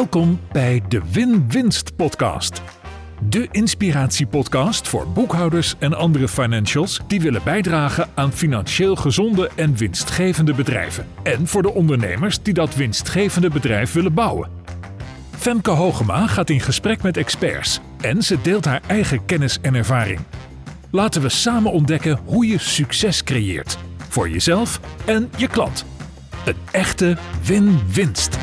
Welkom bij de Win-Winst Podcast. De inspiratiepodcast voor boekhouders en andere financials die willen bijdragen aan financieel gezonde en winstgevende bedrijven. En voor de ondernemers die dat winstgevende bedrijf willen bouwen. Femke Hogema gaat in gesprek met experts en ze deelt haar eigen kennis en ervaring. Laten we samen ontdekken hoe je succes creëert voor jezelf en je klant. Een echte win-winst.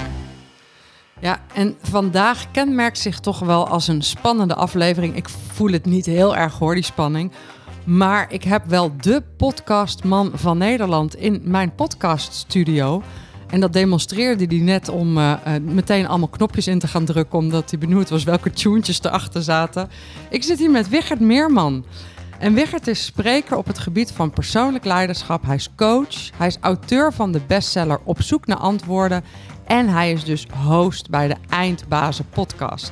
Ja, en vandaag kenmerkt zich toch wel als een spannende aflevering. Ik voel het niet heel erg hoor, die spanning. Maar ik heb wel de podcastman van Nederland in mijn podcaststudio. En dat demonstreerde hij net om uh, meteen allemaal knopjes in te gaan drukken, omdat hij benieuwd was welke tunes erachter zaten. Ik zit hier met Wichert Meerman. En Wichert is spreker op het gebied van persoonlijk leiderschap. Hij is coach. Hij is auteur van de bestseller Op zoek naar antwoorden. En hij is dus host bij de Eindbazen podcast.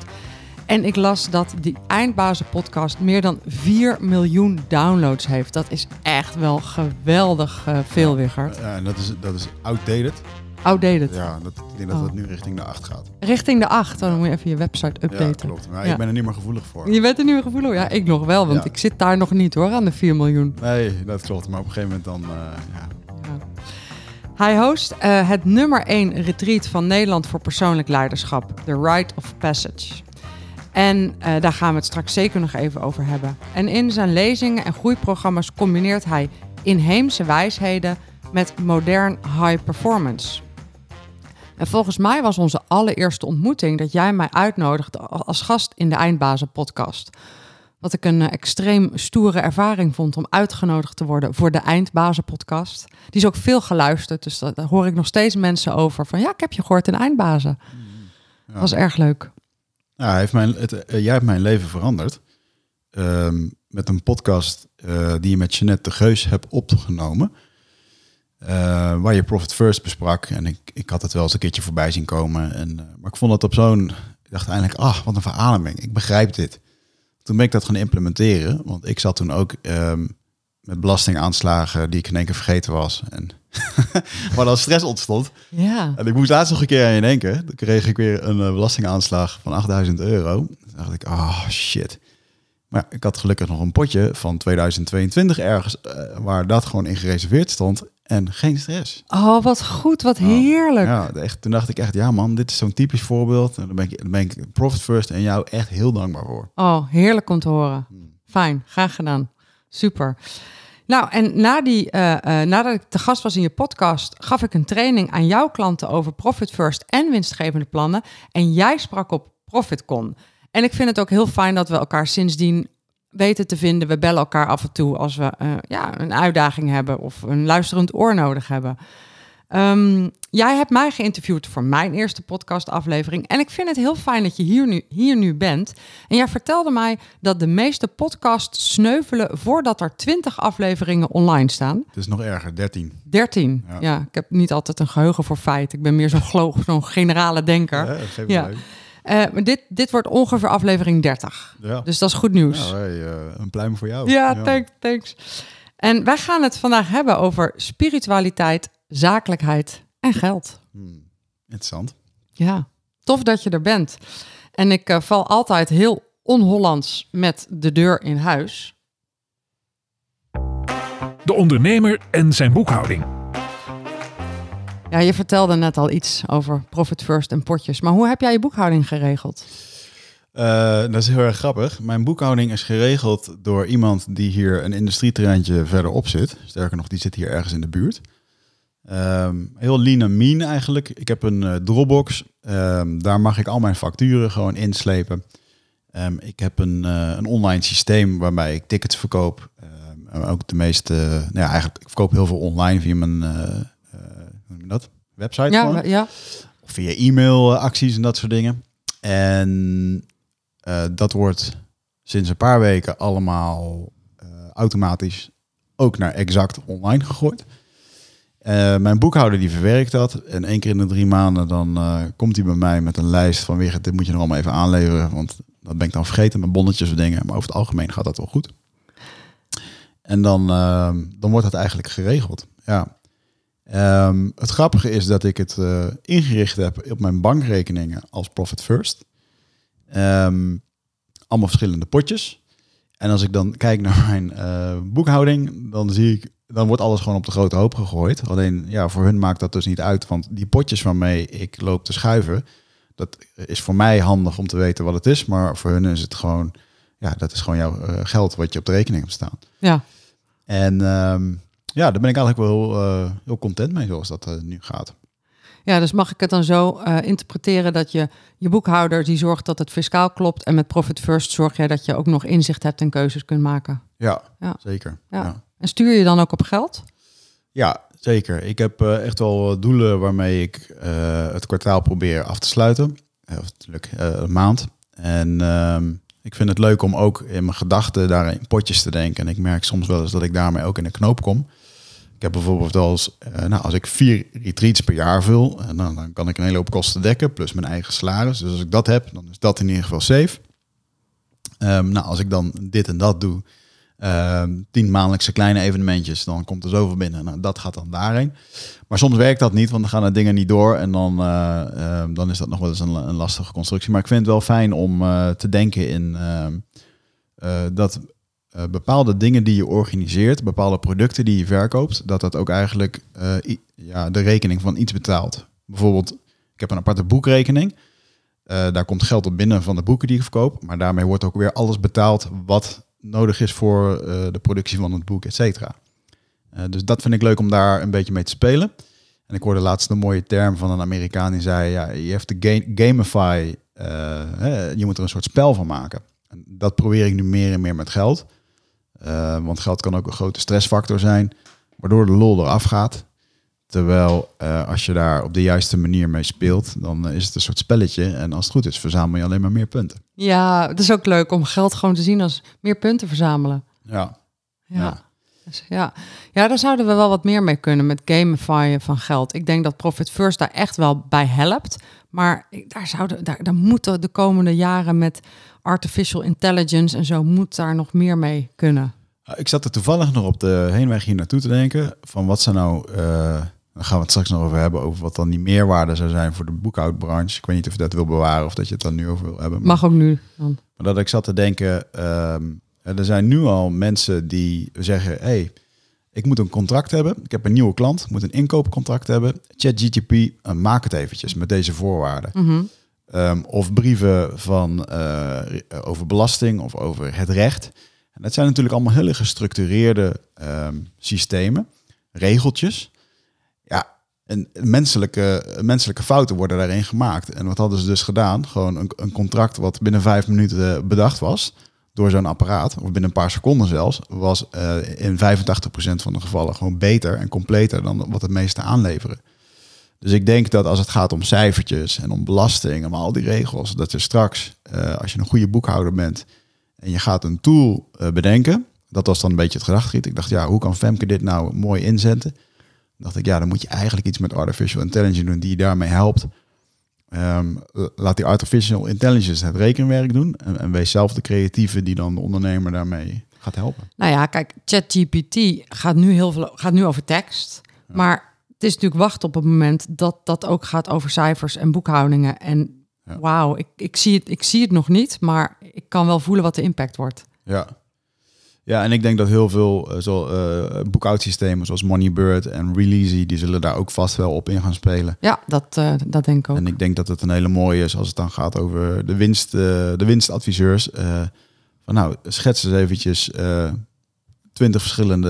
En ik las dat die Eindbazen podcast meer dan 4 miljoen downloads heeft. Dat is echt wel geweldig uh, veel, Wichert. Ja, en dat is, dat is outdated. Outdated. Ja, dat, ik denk dat het nu richting de 8 gaat. Richting de 8, dan moet je even je website updaten. Ja, klopt. Maar ik ben er niet meer gevoelig voor. Je bent er niet meer gevoelig Ja, ik nog wel, want ik zit daar nog niet hoor, aan de 4 miljoen. Nee, dat klopt. Maar op een gegeven moment dan, uh, ja. Hij host uh, het nummer 1 retreat van Nederland voor persoonlijk leiderschap, The Rite of Passage. En uh, daar gaan we het straks zeker nog even over hebben. En in zijn lezingen en groeiprogramma's combineert hij inheemse wijsheden met modern high performance. En volgens mij was onze allereerste ontmoeting dat jij mij uitnodigde als gast in de Eindbazen podcast. Wat ik een extreem stoere ervaring vond om uitgenodigd te worden voor de Eindbazen podcast. Die is ook veel geluisterd, dus daar hoor ik nog steeds mensen over van ja, ik heb je gehoord in Eindbazen. Ja. Dat was erg leuk. Ja, heeft mijn, het, uh, jij hebt mijn leven veranderd. Um, met een podcast uh, die je met Jeanette de Geus hebt opgenomen. Uh, waar je Profit First besprak. En ik, ik had het wel eens een keertje voorbij zien komen. En, maar ik vond het op zo'n... Ik dacht eigenlijk, ah, wat een verademing. Ik begrijp dit. Toen ben ik dat gaan implementeren. Want ik zat toen ook um, met belastingaanslagen die ik in één keer vergeten was. En waar dan stress ontstond. Ja. En ik moest laatst nog een keer aan je denken. Toen kreeg ik weer een uh, belastingaanslag van 8000 euro. Toen dacht ik, ah oh, shit. Maar ik had gelukkig nog een potje van 2022 ergens, uh, waar dat gewoon in gereserveerd stond. En geen stress. Oh, wat goed, wat heerlijk. Ja, echt, toen dacht ik echt, ja man, dit is zo'n typisch voorbeeld. En dan ben ik, dan ben ik Profit First en jou echt heel dankbaar voor. Oh, heerlijk om te horen. Fijn, graag gedaan. Super. Nou, en na die, uh, uh, nadat ik te gast was in je podcast, gaf ik een training aan jouw klanten over Profit First en winstgevende plannen. En jij sprak op ProfitCon. En ik vind het ook heel fijn dat we elkaar sindsdien weten te vinden. We bellen elkaar af en toe als we uh, ja, een uitdaging hebben of een luisterend oor nodig hebben. Um, jij hebt mij geïnterviewd voor mijn eerste podcastaflevering. En ik vind het heel fijn dat je hier nu, hier nu bent. En jij vertelde mij dat de meeste podcasts sneuvelen voordat er 20 afleveringen online staan. Het is nog erger, 13. 13, ja. ja ik heb niet altijd een geheugen voor feiten. Ik ben meer zo'n zo'n generale denker. Ja, ja. Uh, maar dit, dit wordt ongeveer aflevering 30. Ja. Dus dat is goed nieuws. Ja, hey, uh, een pluim voor jou. Ja, ja, Thanks, thanks. En wij gaan het vandaag hebben over spiritualiteit, zakelijkheid en geld. Hmm, interessant. Ja, tof dat je er bent. En ik uh, val altijd heel on-Hollands met de deur in huis. De ondernemer en zijn boekhouding. Ja, je vertelde net al iets over Profit First en potjes. Maar hoe heb jij je boekhouding geregeld? Uh, dat is heel erg grappig. Mijn boekhouding is geregeld door iemand die hier een industrieterreintje verderop zit. Sterker nog, die zit hier ergens in de buurt. Um, heel lean en mean eigenlijk. Ik heb een uh, Dropbox. Um, daar mag ik al mijn facturen gewoon inslepen. Um, ik heb een, uh, een online systeem waarbij ik tickets verkoop. ook de meeste, nou ja, eigenlijk, ik verkoop heel veel online via mijn hoe noem je dat? Website ja, gewoon. ja. Of via e-mail acties en dat soort dingen. En uh, dat wordt sinds een paar weken allemaal uh, automatisch ook naar exact online gegooid. Uh, mijn boekhouder die verwerkt dat. En één keer in de drie maanden dan komt hij bij mij met een lijst van weer, dit moet je nog allemaal even aanleveren. Want dat ben ik dan vergeten met bonnetjes of dingen. Maar over het algemeen gaat dat wel goed. En dan, dan wordt dat eigenlijk geregeld. Ja. Ehm, het grappige is dat ik het eh, ingericht heb op mijn bankrekeningen als Profit First. Ehm, allemaal verschillende potjes. En als ik dan kijk naar mijn eh, boekhouding, dan zie ik, dan wordt alles gewoon op de grote hoop gegooid. Alleen ja, voor hun maakt dat dus niet uit, want die potjes waarmee ik loop te schuiven, dat is voor mij handig om te weten wat het is, maar voor hun is het gewoon, ja, dat is gewoon jouw eh, geld wat je op de rekening hebt staan. Ja, En ehm, ja, daar ben ik eigenlijk wel heel, eh, heel content mee zoals dat eh, nu gaat. Ja, dus mag ik het dan zo eh, interpreteren dat je je boekhouder die zorgt dat het fiscaal klopt en met Profit First zorg jij dat je ook nog inzicht hebt en keuzes kunt maken. Ja, Ja. zeker. Ja. ja. En stuur je dan ook op geld? Ja, zeker. Ik heb echt wel doelen waarmee ik het kwartaal probeer af te sluiten. Of natuurlijk een maand. En ehm, ik vind het leuk om ook in mijn gedachten daar in potjes te denken. En ik merk soms wel eens dat ik daarmee ook in de knoop kom. Heb bijvoorbeeld eens, eh, nou, als ik vier retreats per jaar vul, en dan, dan kan ik een hele hoop kosten dekken, plus mijn eigen salaris. Dus als ik dat heb, dan is dat in ieder geval safe. Ehm, nou, als ik dan dit en dat doe, ehm, tien maandelijkse kleine evenementjes, dan komt er zoveel binnen. Nou, dat gaat dan daarheen. Maar soms werkt dat niet, want dan gaan er dingen niet door en dan, eh, ehm, dan is dat nog wel eens een, een lastige constructie. Maar ik vind het wel fijn om eh, te denken in eh, dat eh, bepaalde dingen die je organiseert, bepaalde producten die je verkoopt, dat dat ook eigenlijk eh, ja, de rekening van iets betaalt. Bijvoorbeeld, ik heb een aparte boekrekening. Eh, daar komt geld op binnen van de boeken die ik verkoop. Maar daarmee wordt ook weer alles betaald wat nodig is voor de productie van het boek, et cetera. Dus dat vind ik leuk om daar een beetje mee te spelen. En ik hoorde laatst een mooie term van een Amerikaan die zei: ja, je hebt ga- gamify. je moet er een soort spel van maken. En dat probeer ik nu meer en meer met geld. Eh, want geld kan ook een grote stressfactor zijn, waardoor de lol eraf gaat. Terwijl eh, als je daar op de juiste manier mee speelt, dan is het een soort spelletje. En als het goed is, verzamel je alleen maar meer punten. Ja, het is ook leuk om geld gewoon te zien als meer punten verzamelen. Ja, Ja. Ja. Dus ja. ja, daar zouden we wel wat meer mee kunnen met gamifyen van geld. Ik denk dat Profit First daar echt wel bij helpt. Maar daar, zouden, daar, daar moeten de komende jaren met artificial intelligence en zo moet daar nog meer mee kunnen. Uh, Ik zat er toevallig nog op de heenweg hier naartoe te denken. Van wat zou nou. eh daar gaan we het straks nog over hebben. Over wat dan die meerwaarde zou zijn voor de boekhoudbranche. Ik weet niet of je dat wil bewaren of dat je het dan nu over wil hebben. Maar, Mag ook nu dan. maar dat ik zat te denken. ehm, er zijn nu al mensen die zeggen: hey, ik moet een contract hebben. Ik heb een nieuwe klant. Ik moet een inkoopcontract hebben. ChatGTP, uh, maak het eventjes met deze voorwaarden. Mhm. Ehm, of brieven van, eh, over belasting of over het recht. En dat zijn natuurlijk allemaal hele gestructureerde ehm, systemen, regeltjes. Ja, en menselijke, menselijke fouten worden daarin gemaakt. En wat hadden ze dus gedaan? Gewoon een, een contract wat binnen vijf minuten bedacht was door zo'n apparaat, of binnen een paar seconden zelfs, was eh, in 85% van de gevallen gewoon beter en completer dan wat het meeste aanleveren. Dus ik denk dat als het gaat om cijfertjes en om belasting en om al die regels, dat je straks, eh, als je een goede boekhouder bent en je gaat een tool eh, bedenken, dat was dan een beetje het gedachtegiet. Ik dacht, ja, hoe kan Femke dit nou mooi inzetten? Dan dacht ik, ja, dan moet je eigenlijk iets met artificial intelligence doen die je daarmee helpt. Ehm, laat die artificial intelligence het rekenwerk doen en, en wees zelf de creatieve die dan de ondernemer daarmee gaat helpen. Nou ja, kijk, ChatGPT gaat nu heel veel gaat nu over tekst. Maar is natuurlijk wachten op het moment dat dat ook gaat over cijfers en boekhoudingen. En Ja. wauw, ik, ik, zie het, ik zie het nog niet, maar ik kan wel voelen wat de impact wordt. Ja. Ja, en ik denk dat heel veel uh, zo, uh, boekhoudsystemen zoals Moneybird en Releasy, die zullen daar ook vast wel op in gaan spelen. Ja, dat, uh, dat denk ik ook. En ik denk dat het een hele mooie is als het dan gaat over de, winst, uh, de winstadviseurs. Van nou, schets eens eventjes twintig verschillende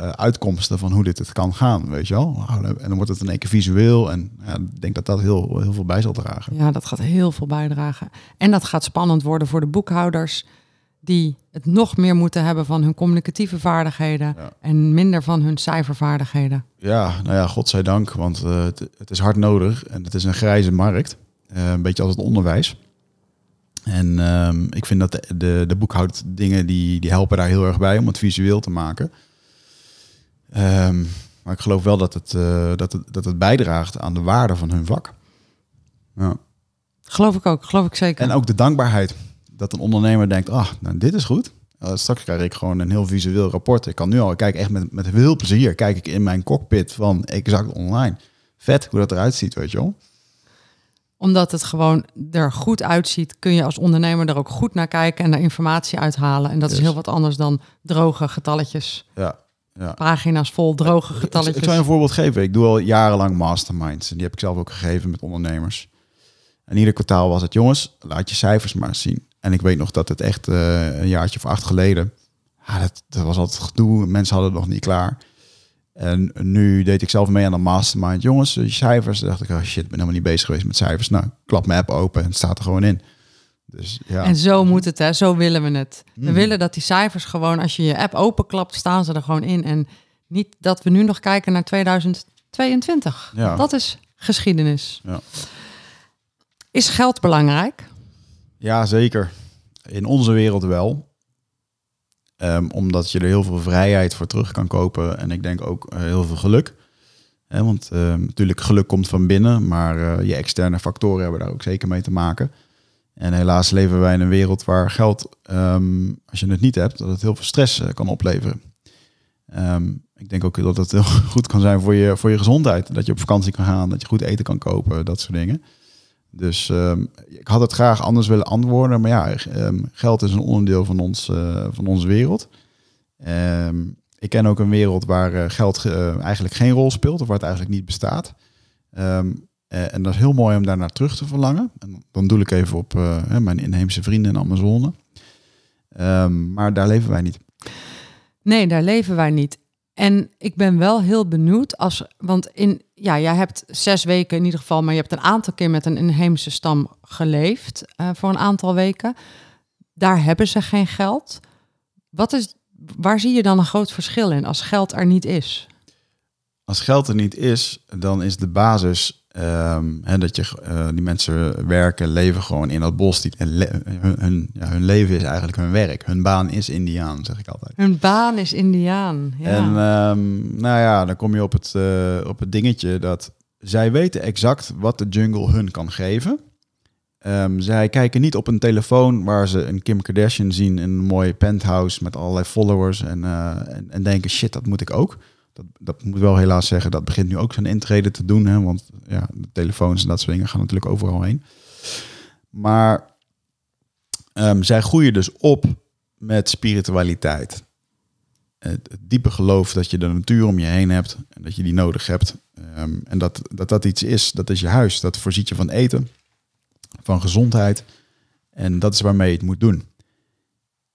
uh, uitkomsten van hoe dit het kan gaan, weet je wel. En dan wordt het in één keer visueel en ja, ik denk dat dat heel, heel veel bij zal dragen. Ja, dat gaat heel veel bijdragen. En dat gaat spannend worden voor de boekhouders die het nog meer moeten hebben van hun communicatieve vaardigheden ja. en minder van hun cijfervaardigheden. Ja, nou ja, godzijdank, want uh, het, het, is hard nodig en het is een grijze markt. Uh, een beetje als het onderwijs. En um, ik vind dat de, de, de boekhouddingen die, die helpen daar heel erg bij om het visueel te maken. Um, maar ik geloof wel dat het, uh, dat, het, dat het bijdraagt aan de waarde van hun vak. Ja. Geloof ik ook, geloof ik zeker. En ook de dankbaarheid dat een ondernemer denkt, ah, nou, dit is goed. Uh, straks krijg ik gewoon een heel visueel rapport. Ik kan nu al, ik kijk echt met, met heel plezier, kijk ik in mijn cockpit van exact online. Vet hoe dat eruit ziet, weet je wel omdat het gewoon er goed uitziet, kun je als ondernemer er ook goed naar kijken en daar informatie uithalen. En dat is heel wat anders dan droge getalletjes. Ja, ja. Pagina's vol droge getalletjes. Ik, zou je een voorbeeld geven. Ik doe al jarenlang masterminds. En die heb ik zelf ook gegeven met ondernemers. En ieder kwartaal was het, jongens, laat je cijfers maar zien. En ik weet nog dat het echt uh, een jaartje of acht geleden... Ja, dat, dat was altijd gedoe. Mensen hadden het nog niet klaar. En nu deed ik zelf mee aan de mastermind. Jongens, die cijfers. dacht ik, oh shit, ben helemaal niet bezig geweest met cijfers. Nou, klap mijn app open en het staat er gewoon in. Dus, ja. En zo moet het, hè? Zo willen we het. We hmm. willen dat die cijfers gewoon, als je je app openklapt, staan ze er gewoon in. En niet dat we nu nog kijken naar 2022. Ja. Dat is geschiedenis. Ja. Is geld belangrijk? Ja, zeker. In onze wereld wel. Um, omdat je er heel veel vrijheid voor terug kan kopen. En ik denk ook uh, heel veel geluk. Want uh, natuurlijk, geluk komt van binnen, maar uh, je externe factoren hebben daar ook zeker mee te maken. En helaas leven wij in een wereld waar geld, um, als je het niet hebt, dat het heel veel stress uh, kan opleveren. Ik denk ook dat het heel goed kan zijn voor je, voor je gezondheid. Dat je op vakantie kan gaan, dat je goed eten kan kopen, dat soort dingen. Dus um, ik had het graag anders willen antwoorden. Maar ja, um, geld is een onderdeel van, ons, uh, van onze wereld. Um, ik ken ook een wereld waar uh, geld uh, eigenlijk geen rol speelt. Of waar het eigenlijk niet bestaat. en dat is heel mooi om daar naar terug te verlangen. En dan doe ik even op mijn inheemse vrienden in Amazone. maar daar leven wij niet. Nee, daar leven wij niet. En ik ben wel heel benieuwd als, want in, ja, jij hebt zes weken in ieder geval, maar je hebt een aantal keer met een inheemse stam geleefd uh, voor een aantal weken. Daar hebben ze geen geld. Wat is, waar zie je dan een groot verschil in als geld er niet is? Als geld er niet is, dan is de basis Um, hè, dat je, uh, die mensen werken, leven gewoon in dat bos. Die, hun, hun, ja, hun, leven is eigenlijk hun werk. Hun baan is Indiaan, zeg ik altijd. Hun baan is Indiaan. Ja. En um, nou ja, dan kom je op het, uh, op het dingetje dat zij weten exact wat de jungle hun kan geven. Um, zij kijken niet op een telefoon waar ze een Kim Kardashian zien in een mooie penthouse met allerlei followers en, uh, en, en denken shit, dat moet ik ook dat, dat moet wel helaas zeggen, dat begint nu ook zijn intrede te doen. Hè, want ja, de telefoons en dat soort dingen gaan natuurlijk overal heen. Maar um, zij groeien dus op met spiritualiteit. Het, diepe geloof dat je de natuur om je heen hebt en dat je die nodig hebt. Um, en dat, dat dat iets is, dat is je huis. Dat voorziet je van eten, van gezondheid. En dat is waarmee je het moet doen.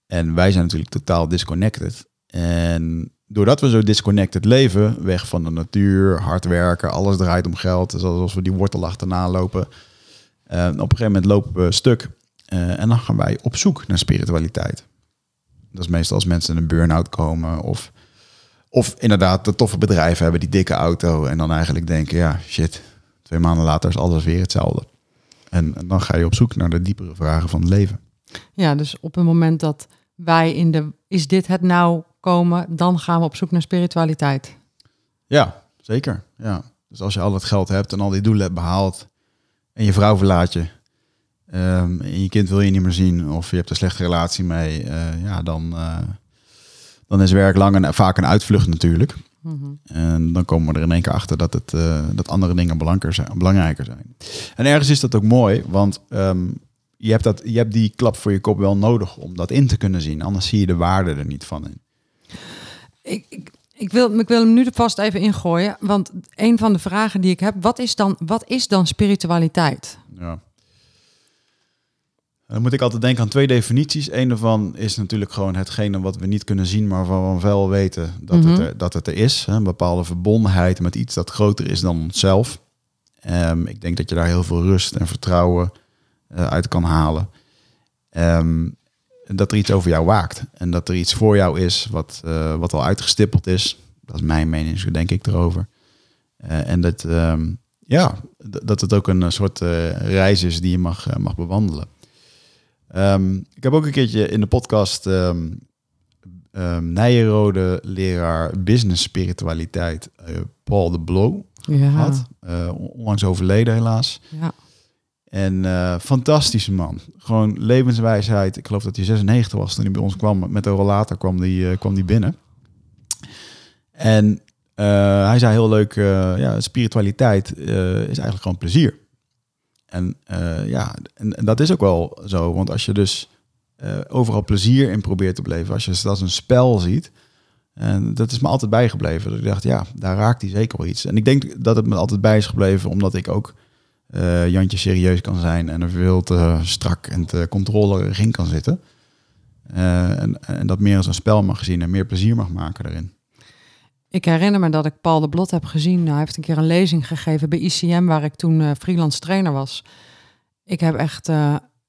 En wij zijn natuurlijk totaal disconnected. En doordat we zo disconnected leven, weg van de natuur, hard werken, alles draait om geld. Zoals als we die wortel achterna lopen. Uh, op een gegeven moment lopen we stuk. Uh, en dan gaan wij op zoek naar spiritualiteit. Dat is meestal als mensen in een burn-out komen. Of, of inderdaad de toffe bedrijven hebben, die dikke auto. En dan eigenlijk denken, ja, shit, twee maanden later is alles weer hetzelfde. En, en dan ga je op zoek naar de diepere vragen van het leven. Ja, dus op het moment dat wij in de... Is dit het nou komen, dan gaan we op zoek naar spiritualiteit. Ja, zeker. Ja. Dus als je al het geld hebt en al die doelen hebt behaald en je vrouw verlaat je um, en je kind wil je niet meer zien of je hebt een slechte relatie mee, uh, ja, dan, uh, dan is werk lang en vaak een uitvlucht natuurlijk. Mm En dan komen we er in één keer achter dat, het, uh, dat andere dingen belangrijker zijn, belangrijker zijn. En ergens is dat ook mooi, want um, je, hebt dat, je hebt die klap voor je kop wel nodig om dat in te kunnen zien. Anders zie je de waarde er niet van in. Ik, ik, ik, wil, ik wil hem nu er vast even ingooien. Want een van de vragen die ik heb, wat is dan, wat is dan spiritualiteit? Ja. Dan moet ik altijd denken aan twee definities. Eén daarvan is natuurlijk gewoon hetgene wat we niet kunnen zien, maar waarvan we wel weten dat, het, mhm. er, dat het er is. Een bepaalde verbondenheid met iets dat groter is dan onszelf. Um, ik denk dat je daar heel veel rust en vertrouwen uh, uit kan halen. Um, dat er iets over jou waakt. En dat er iets voor jou is wat, uh, wat al uitgestippeld is. Dat is mijn mening, zo denk ik erover. Uh, en dat, um, ja, dat het ook een soort uh, reis is die je mag, mag bewandelen. Um, ik heb ook een keertje in de podcast um, um, Nijenrode leraar business spiritualiteit, Paul de Blow, ja. gehad. onlangs overleden helaas. Ja. En eh, fantastische man. Gewoon levenswijsheid. Ik geloof dat hij 96 was toen hij bij ons kwam. Met een rollator kwam die, eh, kwam die binnen. En eh, hij zei heel leuk, ja, spiritualiteit is eigenlijk gewoon plezier. En ja, en, dat is ook wel zo. Want als je dus overal plezier in probeert te beleven, als je het als een spel ziet, en dat is me altijd bijgebleven. Dat ik dacht, ja, daar raakt hij zeker wel iets. En ik denk dat het me altijd bij is gebleven, omdat ik ook eh, Jantje serieus kan zijn en er veel te strak en te controlerig in kan zitten. Eh, en, en dat meer als een spel mag zien en meer plezier mag maken daarin. Ik herinner me dat ik Paul de Blot heb gezien. Nou, hij heeft een keer een lezing gegeven bij ICM, waar ik toen eh, freelance trainer was. Ik heb echt,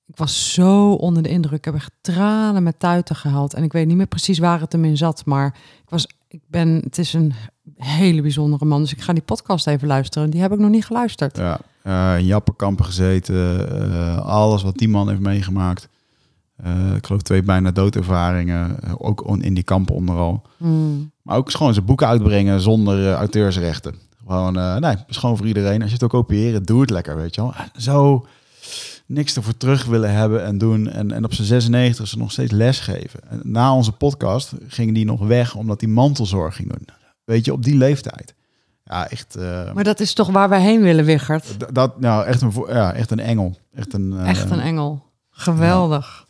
ik was zo onder de indruk. Ik heb echt tranen met tuiten gehaald. En ik weet niet meer precies waar het hem in zat, maar ik was, ik ben, het is een hele bijzondere man. Dus ik ga die podcast even luisteren. Die heb ik nog niet geluisterd. Ja, eh, in Jappenkampen gezeten. eh, alles wat die man heeft meegemaakt. Eh, ik geloof twee bijna doodervaringen. ook on- in die kampen onderal. Hmm. Maar ook gewoon zijn boeken uitbrengen zonder auteursrechten. Gewoon, nee, is gewoon voor iedereen. Als je het wil kopiëren, doe het lekker, weet je wel. Zo niks ervoor terug willen hebben en doen. En, en op zijn 96 ze nog steeds lesgeven. En na onze podcast ging die nog weg omdat hij mantelzorg ging doen. Weet je, op die leeftijd. Ja, echt... eh, Maar dat is toch waar wij heen willen, Wichert? Dat, nou, echt een, ja, echt een engel. Echt een, eh, Echt een engel. Geweldig.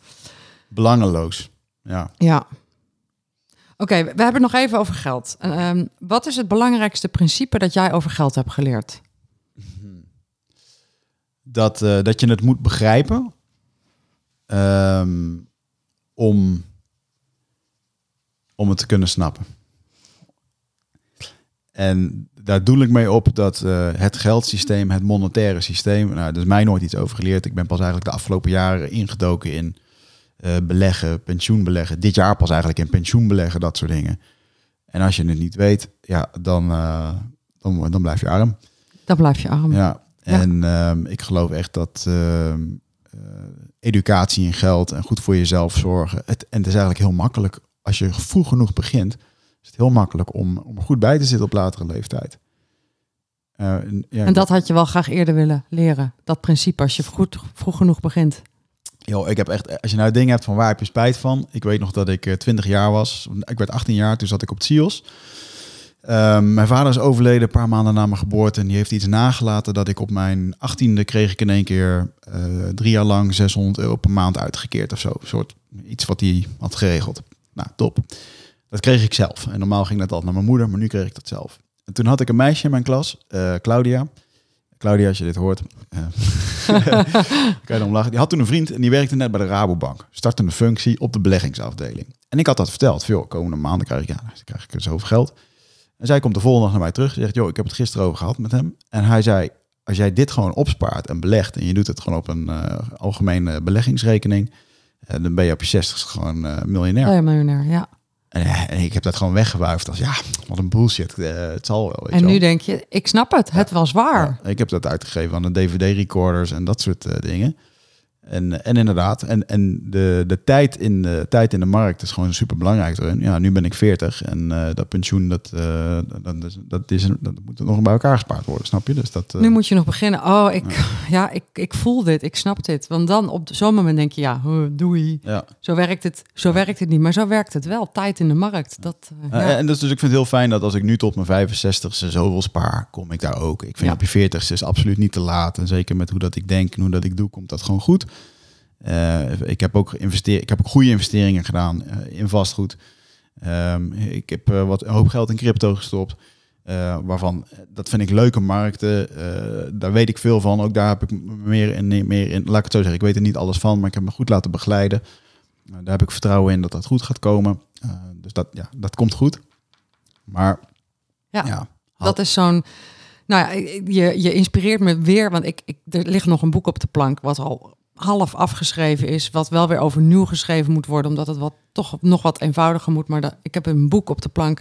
belangeloos. Ja. Ja. Oké, we hebben het nog even over geld. En, ehm, wat is het belangrijkste principe dat jij over geld hebt geleerd? Dat, eh, dat je het moet begrijpen ehm, om, om het te kunnen snappen. En daar doel ik mee op dat eh, het geldsysteem, het monetaire systeem, nou, daar is mij nooit iets over geleerd. Ik ben pas eigenlijk de afgelopen jaren ingedoken in eh, beleggen, pensioenbeleggen. Dit jaar pas eigenlijk in pensioenbeleggen, dat soort dingen. En als je het niet weet, ja, dan, eh, dan, dan blijf je arm. Dan blijf je arm. Ja, en ehm, ik geloof echt dat ehm, eh, educatie en geld en goed voor jezelf zorgen. Het, en het is eigenlijk heel makkelijk. Als je vroeg genoeg begint, is het heel makkelijk om, om er goed bij te zitten op latere leeftijd. Eh, en, ja, En dat had je wel graag eerder willen leren. Dat principe, als je goed, vroeg genoeg begint. Yo, ik heb echt, als je nou dingen hebt van waar heb je spijt van. Ik weet nog dat ik eh, 20 jaar was. Ik werd 18 jaar, toen zat ik op het CIOS. Ehm, mijn vader is overleden een paar maanden na mijn geboorte. En die heeft iets nagelaten dat ik op mijn 18e kreeg ik in één keer eh, drie jaar lang 600 euro per maand uitgekeerd of zo. Een soort iets wat hij had geregeld. Nou, top. Dat kreeg ik zelf. En normaal ging dat altijd naar mijn moeder, maar nu kreeg ik dat zelf. En toen had ik een meisje in mijn klas, eh, Claudia. Claudia, als je dit hoort. eh, kan je lachen. Die had toen een vriend en die werkte net bij de Rabobank. Startende functie op de beleggingsafdeling. En ik had dat verteld. Veel komende maanden krijg ik, ja, krijg ik zoveel geld. En zij komt de volgende dag naar mij terug. Ze zegt, joh, ik heb het gisteren over gehad met hem. En hij zei, als jij dit gewoon opspaart en belegt... en je doet het gewoon op een eh, algemene beleggingsrekening... dan ben je op je 60 gewoon eh, miljonair. Ja, miljonair, ja. En, eh, en ik heb dat gewoon weggewuifd als, ja, wat een bullshit. Eh, het zal wel, weet En nu wel. denk je, ik snap het, het was waar. Ja, ik heb dat uitgegeven aan de DVD-recorders en dat soort eh, dingen. En, en inderdaad, en, en de, de, tijd in de tijd in de markt is gewoon super belangrijk. Ja, nu ben ik 40 en eh, dat pensioen, dat, eh, dat, is, dat, is, dat moet nog bij elkaar gespaard worden, snap je? Dus dat, eh, Nu moet je nog beginnen. Oh, ik, ja, ik, ik voel dit, ik snap dit. Want dan op zo'n moment denk je, ja, doei. ja. Zo werkt, het, zo werkt het niet, maar zo werkt het wel. Tijd in de markt. Dat, ja. En dus, dus ik vind het heel fijn dat als ik nu tot mijn 65ste zoveel spaar, kom ik daar ook. Ik vind op je 40ste is absoluut niet te laat. En zeker met hoe dat ik denk en hoe dat ik doe, komt dat gewoon goed. Eh, ik, heb ook investeer, ik heb ook goede investeringen gedaan eh, in vastgoed. Ehm, ik heb eh, wat een hoop geld in crypto gestopt. waarvan, dat vind ik leuke markten. daar weet ik veel van. Ook daar heb ik meer in, meer in. Laat ik het zo zeggen, ik weet er niet alles van, maar ik heb me goed laten begeleiden. Daar heb ik vertrouwen in dat dat goed gaat komen. Dus dat, ja, dat komt goed. Maar Ja. ja, Dat is zo'n. Nou ja, je, je inspireert me weer, want ik, ik, er ligt nog een boek op de plank wat al half afgeschreven is, wat wel weer overnieuw geschreven moet worden, omdat het wat, toch nog wat eenvoudiger moet. Maar dat, ik heb een boek op de plank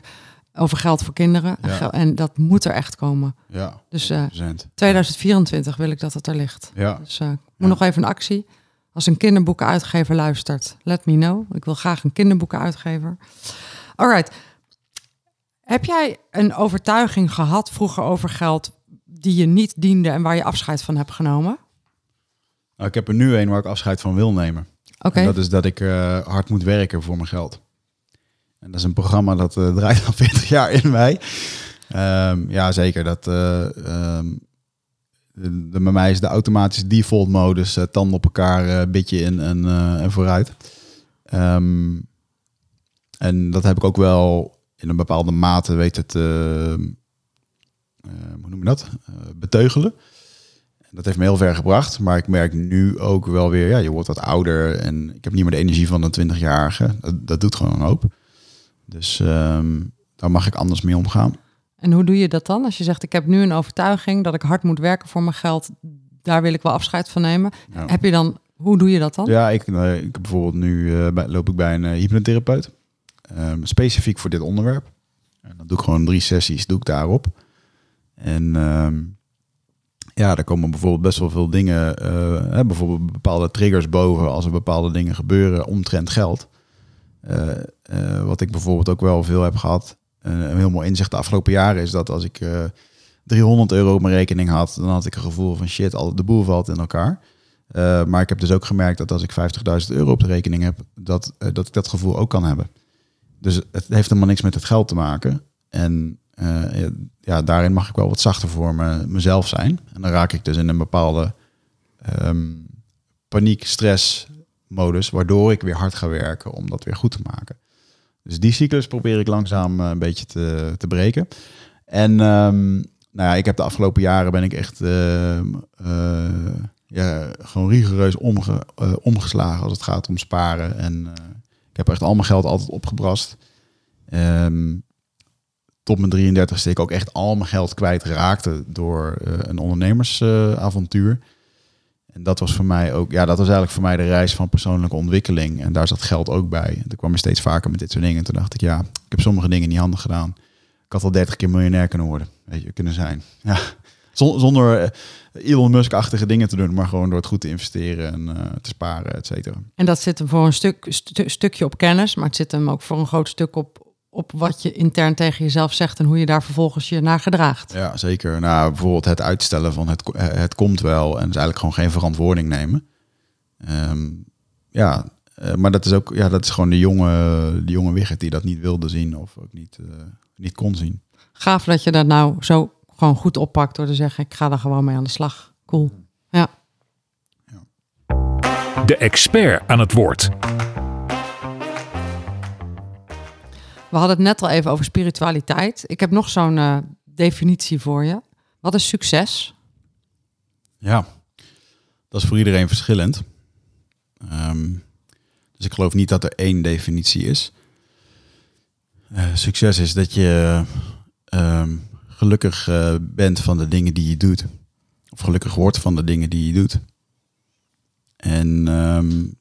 over geld voor kinderen Ja. En dat moet er echt komen. ja, Dus eh 100%. 2024 wil ik dat het er ligt. Ja, Dus eh, ik moet nog even een actie. Als een kinderboekenuitgever luistert, let me know. Ik wil graag een kinderboekenuitgever. Alright. Heb jij een overtuiging gehad vroeger over geld die je niet diende en waar je afscheid van hebt genomen? Nou, ik heb er nu een waar ik afscheid van wil nemen. Oké. Dat is dat ik eh, hard moet werken voor mijn geld. En dat is een programma dat eh, draait al 40 jaar in mij. Ehm, ja, zeker. Dat, ehm, de, de- bij mij is de automatische default modus, tanden op elkaar, bitje in en, en vooruit. Ehm, en dat heb ik ook wel in een bepaalde mate weet het, hoe noem je dat, beteugelen. Dat heeft me heel ver gebracht, maar ik merk nu ook wel weer, ja, je wordt wat ouder en ik heb niet meer de energie van een 20-jarige. Dat, dat doet gewoon een hoop. Dus ehm, daar mag ik anders mee omgaan. En hoe doe je dat dan? Als je zegt, ik heb nu een overtuiging dat ik hard moet werken voor mijn geld. Daar wil ik wel afscheid van nemen. Ja. Heb je dan, hoe doe je dat dan? Ja, ik, ik heb bijvoorbeeld nu eh, bij, loop ik bij een eh, hypnotherapeut. Ehm, specifiek voor dit onderwerp. En dan doe ik gewoon drie sessies, doe ik daarop. En ehm, ja, daar komen bijvoorbeeld best wel veel dingen, eh, bijvoorbeeld bepaalde triggers boven als er bepaalde dingen gebeuren omtrent geld. Eh, eh, wat ik bijvoorbeeld ook wel veel heb gehad, eh, een heel mooi inzicht de afgelopen jaren is dat als ik eh 300 euro op mijn rekening had, dan had ik een gevoel van shit, al de boel valt in elkaar. Maar ik heb dus ook gemerkt dat als ik 50.000 euro op de rekening heb, dat, dat ik dat gevoel ook kan hebben. Dus het heeft helemaal niks met het geld te maken. En uh, ja, daarin mag ik wel wat zachter voor me, mezelf zijn. En dan raak ik dus in een bepaalde um, paniek, stress modus, waardoor ik weer hard ga werken om dat weer goed te maken. Dus die cyclus probeer ik langzaam uh, een beetje te, te breken. En um, nou ja, ik heb de afgelopen jaren ben ik echt uh, ja, gewoon rigoureus omge, omgeslagen als het gaat om sparen. En ik heb echt al mijn geld altijd opgebrast. Um, tot mijn 33ste ik ook echt al mijn geld kwijt raakte door uh, een ondernemersavontuur. en dat was voor mij ook, ja, dat was eigenlijk voor mij de reis van persoonlijke ontwikkeling. En daar zat geld ook bij. En toen kwam ik steeds vaker met dit soort dingen. En toen dacht ik, ja, ik heb sommige dingen niet handig gedaan. Ik had al 30 keer miljonair kunnen worden, weet je, kunnen zijn. Ja, zonder eh, Elon Musk-achtige dingen te doen, maar gewoon door het goed te investeren en uh, te sparen, et cetera. En dat zit hem voor een stuk, stu stukje op kennis, maar het zit hem ook voor een groot stuk op, op wat je intern tegen jezelf zegt en hoe je daar vervolgens je naar gedraagt. Ja, zeker. Nou, bijvoorbeeld het uitstellen van het, het komt wel en dus eigenlijk gewoon geen verantwoording nemen. Um, ja, uh, maar dat is ook, ja, dat is gewoon de jonge, de jonge Wigert die dat niet wilde zien of ook niet, uh, niet kon zien. Gaaf dat je dat nou zo gewoon goed oppakt door te zeggen, ik ga er gewoon mee aan de slag. Cool. Ja. De expert aan het woord. We hadden het net al even over spiritualiteit. Ik heb nog zo'n uh, definitie voor je. Wat is succes? Ja, dat is voor iedereen verschillend. Um, dus ik geloof niet dat er één definitie is. Uh, succes is dat je um, gelukkig uh, bent van de dingen die je doet. Of gelukkig wordt van de dingen die je doet. En um,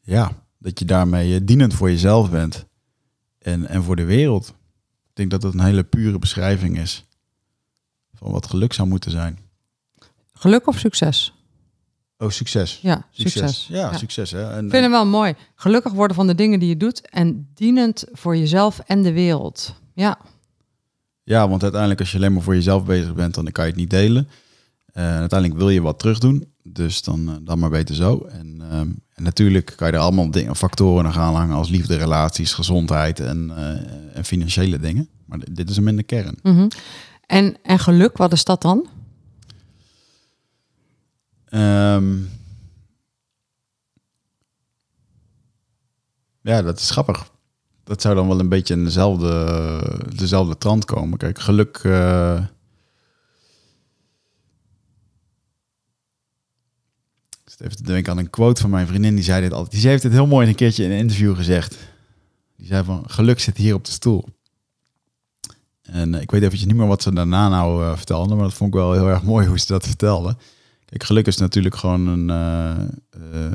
ja, dat je daarmee dienend voor jezelf bent. En, en voor de wereld. Ik denk dat dat een hele pure beschrijving is. Van wat geluk zou moeten zijn. Geluk of succes? Oh, succes. Ja, succes. succes. Ja, ja, succes. Hè? En, ik vind hem wel mooi. Gelukkig worden van de dingen die je doet en dienend voor jezelf en de wereld. Ja. Ja, want uiteindelijk als je alleen maar voor jezelf bezig bent, dan kan je het niet delen. Uh, uiteindelijk wil je wat terug doen, dus dan, uh, dan maar beter zo. En, um, en, natuurlijk kan je er allemaal dingen, factoren aan gaan hangen als liefde, relaties, gezondheid en, uh, en financiële dingen. Maar dit is hem in de kern. Mm -hmm. en, en geluk, wat is dat dan? Um, ja, dat is grappig. Dat zou dan wel een beetje in dezelfde, dezelfde trant komen. Kijk, geluk. Uh, even te denken aan een quote van mijn vriendin. Die zei dit altijd. Die heeft het heel mooi een keertje in een interview gezegd. Die zei van, geluk zit hier op de stoel. En uh, ik weet eventjes niet meer wat ze daarna nou uh, vertelde. Maar dat vond ik wel heel erg mooi hoe ze dat vertelde. Kijk, geluk is natuurlijk gewoon een, uh,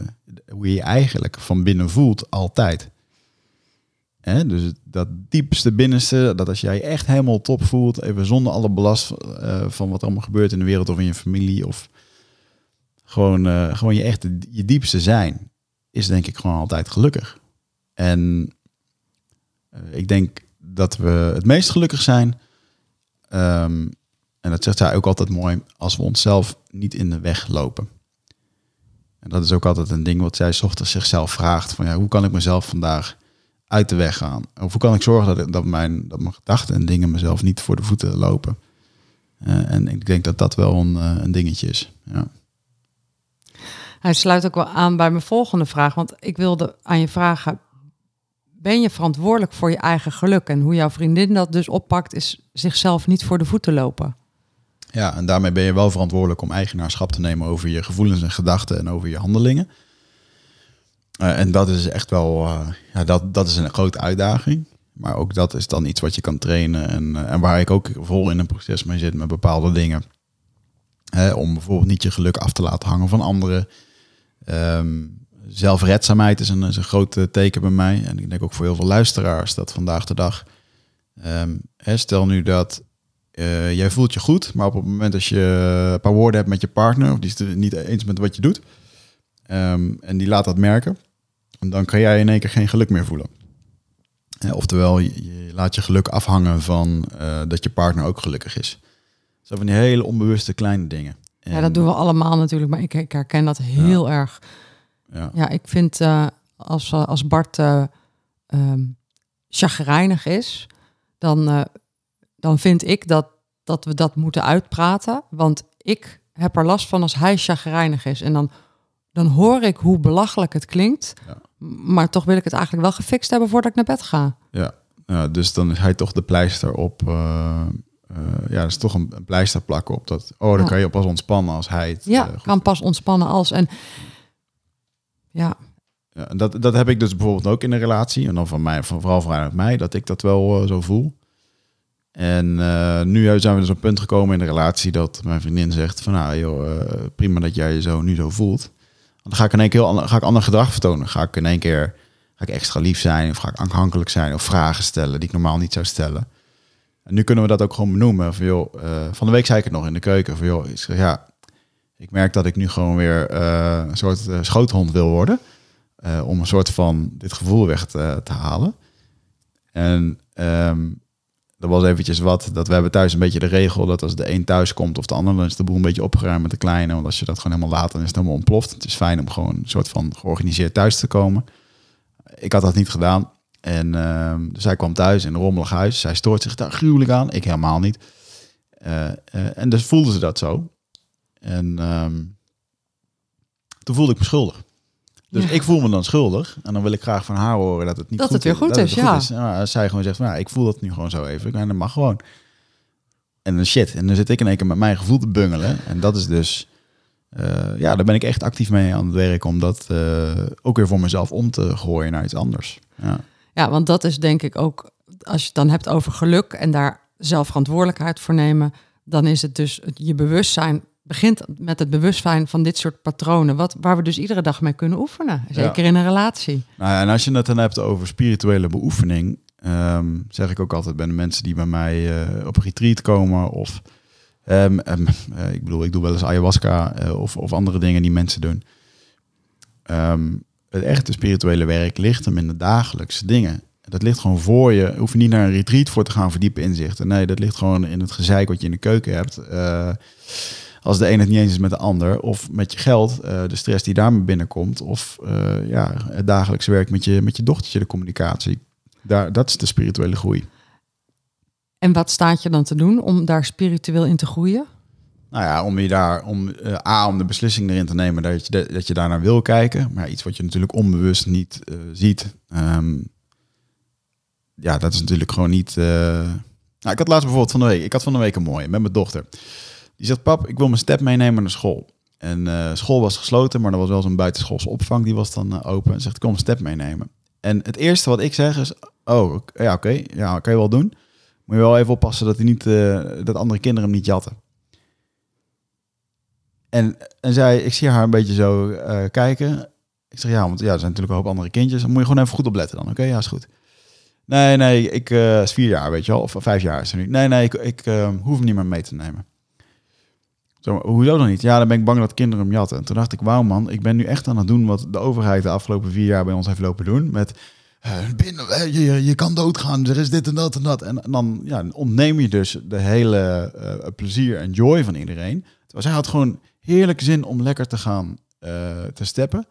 hoe je je eigenlijk van binnen voelt altijd. Hè? Dus dat diepste binnenste, dat als jij echt helemaal top voelt, even zonder alle belast van wat allemaal gebeurt in de wereld of in je familie, of gewoon, uh, gewoon je echte, je diepste zijn, is denk ik gewoon altijd gelukkig. En uh, ik denk dat we het meest gelukkig zijn um, en dat zegt zij ook altijd mooi, als we onszelf niet in de weg lopen. En dat is ook altijd een ding wat zij ochtends zichzelf vraagt. Van ja, hoe kan ik mezelf vandaag uit de weg gaan? Of hoe kan ik zorgen dat, dat, mijn, dat mijn gedachten en dingen mezelf niet voor de voeten lopen? Eh, en ik denk dat dat wel een, eh, een dingetje is. Ja. Hij sluit ook wel aan bij mijn volgende vraag. Want ik wilde aan je vragen: ben je verantwoordelijk voor je eigen geluk? En hoe jouw vriendin dat dus oppakt, is zichzelf niet voor de voeten lopen. ja, en daarmee ben je wel verantwoordelijk om eigenaarschap te nemen over je gevoelens en gedachten en over je handelingen. Eh, en dat is echt wel, eh, ja, dat, dat is een grote uitdaging. Maar ook dat is dan iets wat je kan trainen en, eh, en waar ik ook vol in een proces mee zit met bepaalde dingen. Hè, om bijvoorbeeld niet je geluk af te laten hangen van anderen. Ehm, zelfredzaamheid is een, is een groot eh, teken bij mij. En ik denk ook voor heel veel luisteraars dat vandaag de dag. ehm, hè, stel nu dat eh, jij voelt je goed, maar op het moment dat je een paar woorden hebt met je partner, of die is het niet eens met wat je doet, ehm, en die laat dat merken, dan kan jij in één keer geen geluk meer voelen. Oftewel, je, je laat je geluk afhangen van eh, dat je partner ook gelukkig is. Zo van die hele onbewuste kleine dingen. Ja, dat doen we allemaal natuurlijk, maar ik, ik herken dat heel erg. Ja. Ja, ik vind eh, als, eh, als Bart ehm, chagrijnig is, dan, dan vind ik dat, dat we dat moeten uitpraten. Want ik heb er last van als hij chagrijnig is. En dan, dan hoor ik hoe belachelijk het klinkt. Ja. Maar toch wil ik het eigenlijk wel gefixt hebben voordat ik naar bed ga. Ja, ja, dus dan is hij toch de pleister op. eh, ja, dat is toch een, een pleister plakken op dat. Oh, dan Ja. kan je pas ontspannen als hij het. Ja, eh, kan pas ontspannen als. En ja, Ja, en dat, dat heb ik dus bijvoorbeeld ook in een relatie. En dan van mij, van, vooral vanuit mij, dat ik dat wel eh, zo voel. En eh, nu zijn we dus op een punt gekomen in de relatie dat mijn vriendin zegt van nou joh, prima dat jij je zo nu zo voelt. Dan ga ik in één keer heel ander, ga ik ander gedrag vertonen. Ga ik in één keer ga ik extra lief zijn of ga ik afhankelijk zijn of vragen stellen die ik normaal niet zou stellen. Nu kunnen we dat ook gewoon benoemen. Van, joh, eh, van de week zei ik het nog in de keuken. Van, joh, ik ja, ik merk dat ik nu gewoon weer eh, een soort eh, schoothond wil worden. om een soort van dit gevoel weg te, te halen. En ehm dat was eventjes wat, dat we hebben thuis een beetje de regel dat als de een thuis komt of de ander, dan is de boel een beetje opgeruimd met de kleine. Want als je dat gewoon helemaal laat, dan is het helemaal ontploft. Het is fijn om gewoon een soort van georganiseerd thuis te komen. Ik had dat niet gedaan. En ehm, dus hij kwam thuis in een rommelig huis. Zij stoort zich daar gruwelijk aan. Ik helemaal niet. Eh, eh, en dus voelde ze dat zo. En ehm, toen voelde ik me schuldig. Dus Ja. ik voel me dan schuldig. En dan wil ik graag van haar horen dat het niet Dat goed het weer goed dat is, het ja. is. Nou, als zij gewoon zegt van, ja, ik voel dat nu gewoon zo even. En dat mag gewoon. En dan shit. En dan zit ik in één keer met mijn gevoel te bungelen. En dat is dus... eh, ja, daar ben ik echt actief mee aan het werk. Om dat ook weer voor mezelf om te gooien naar iets anders. Ja. Ja, want dat is denk ik ook, als je het dan hebt over geluk en daar zelf verantwoordelijkheid voor nemen, dan is het dus het, je bewustzijn begint met het bewustzijn van dit soort patronen, wat, waar we dus iedere dag mee kunnen oefenen. Zeker in een relatie. Nou, ja, en als je het dan hebt over spirituele beoefening, ehm, zeg ik ook altijd bij de mensen die bij mij eh, op een retreat komen of ehm, ehm, eh, ik bedoel, ik doe wel eens ayahuasca eh, of, of andere dingen die mensen doen. Het echte spirituele werk ligt hem in de dagelijkse dingen. Dat ligt gewoon voor je. Hoef je niet naar een retreat voor te gaan voor diepe inzichten. Nee, dat ligt gewoon in het gezeik wat je in de keuken hebt. Eh, als de een het niet eens is met de ander. Of met je geld, eh, de stress die daarmee binnenkomt. Of eh, ja, het dagelijkse werk met je, met je dochtertje, de communicatie. Daar, dat is de spirituele groei. En wat staat je dan te doen om daar spiritueel in te groeien? Nou ja, om je daar, om eh, A, om de beslissing erin te nemen dat je, de- dat je daarnaar wil kijken. Maar iets wat je natuurlijk onbewust niet eh, ziet. Ehm, ja, dat is natuurlijk gewoon niet. eh, Nou, ik had laatst bijvoorbeeld van de week. Ik had van de week een mooie met mijn dochter. Die zegt: Pap, ik wil mijn step meenemen naar school. En school was gesloten, maar er was wel zo'n buitenschoolse opvang. Die was dan open. En zegt: mijn step meenemen. En het eerste wat ik zeg is: Oh, ja, oké. ja, kan je wel doen. Moet je wel even oppassen dat, hij niet, dat andere kinderen hem niet jatten. En, en zij, ik zie haar een beetje zo eh, kijken. Ik zeg ja, want ja, er zijn natuurlijk een hoop andere kindjes. Dan moet je gewoon even goed opletten dan. Oké, ja, is goed. Nee, nee, ik eh is vier jaar, weet je wel. Of vijf jaar is er nu. Nee, nee, ik, ik eh, hoef hem niet meer mee te nemen. Zo, hoezo dan niet? Ja, dan ben ik bang dat kinderen hem jatten. En toen dacht ik, wauw man, ik ben nu echt aan het doen wat de overheid de afgelopen vier jaar bij ons heeft lopen doen. Met eh, je, je kan doodgaan, er is dit en dat en dat. En, dan ja, ontneem je dus de hele plezier en joy van iedereen. Terwijl zij had gewoon heerlijke zin om lekker te gaan eh, te steppen.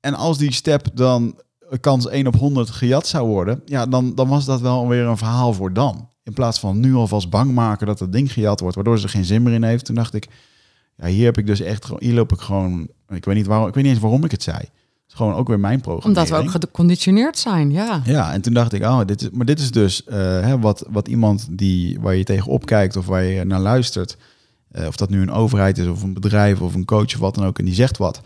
En als die step dan kans 1 op 100 gejat zou worden, ja, dan, dan was dat wel weer een verhaal voor dan. In plaats van nu alvast bang maken dat het ding gejat wordt, waardoor ze er geen zin meer in heeft. Toen dacht ik, ja, hier heb ik dus echt, gewoon- hier loop ik gewoon, ik weet niet waarom, ik weet niet eens waarom ik het zei. Het is gewoon ook weer mijn programma. Omdat we ook geconditioneerd zijn, ja. Ja, en toen dacht ik, oh, dit is, maar dit is dus eh, hè, wat, wat iemand die, waar je tegen opkijkt of waar je naar luistert, eh, of dat nu een overheid is of een bedrijf of een coach of wat dan ook, en die zegt wat,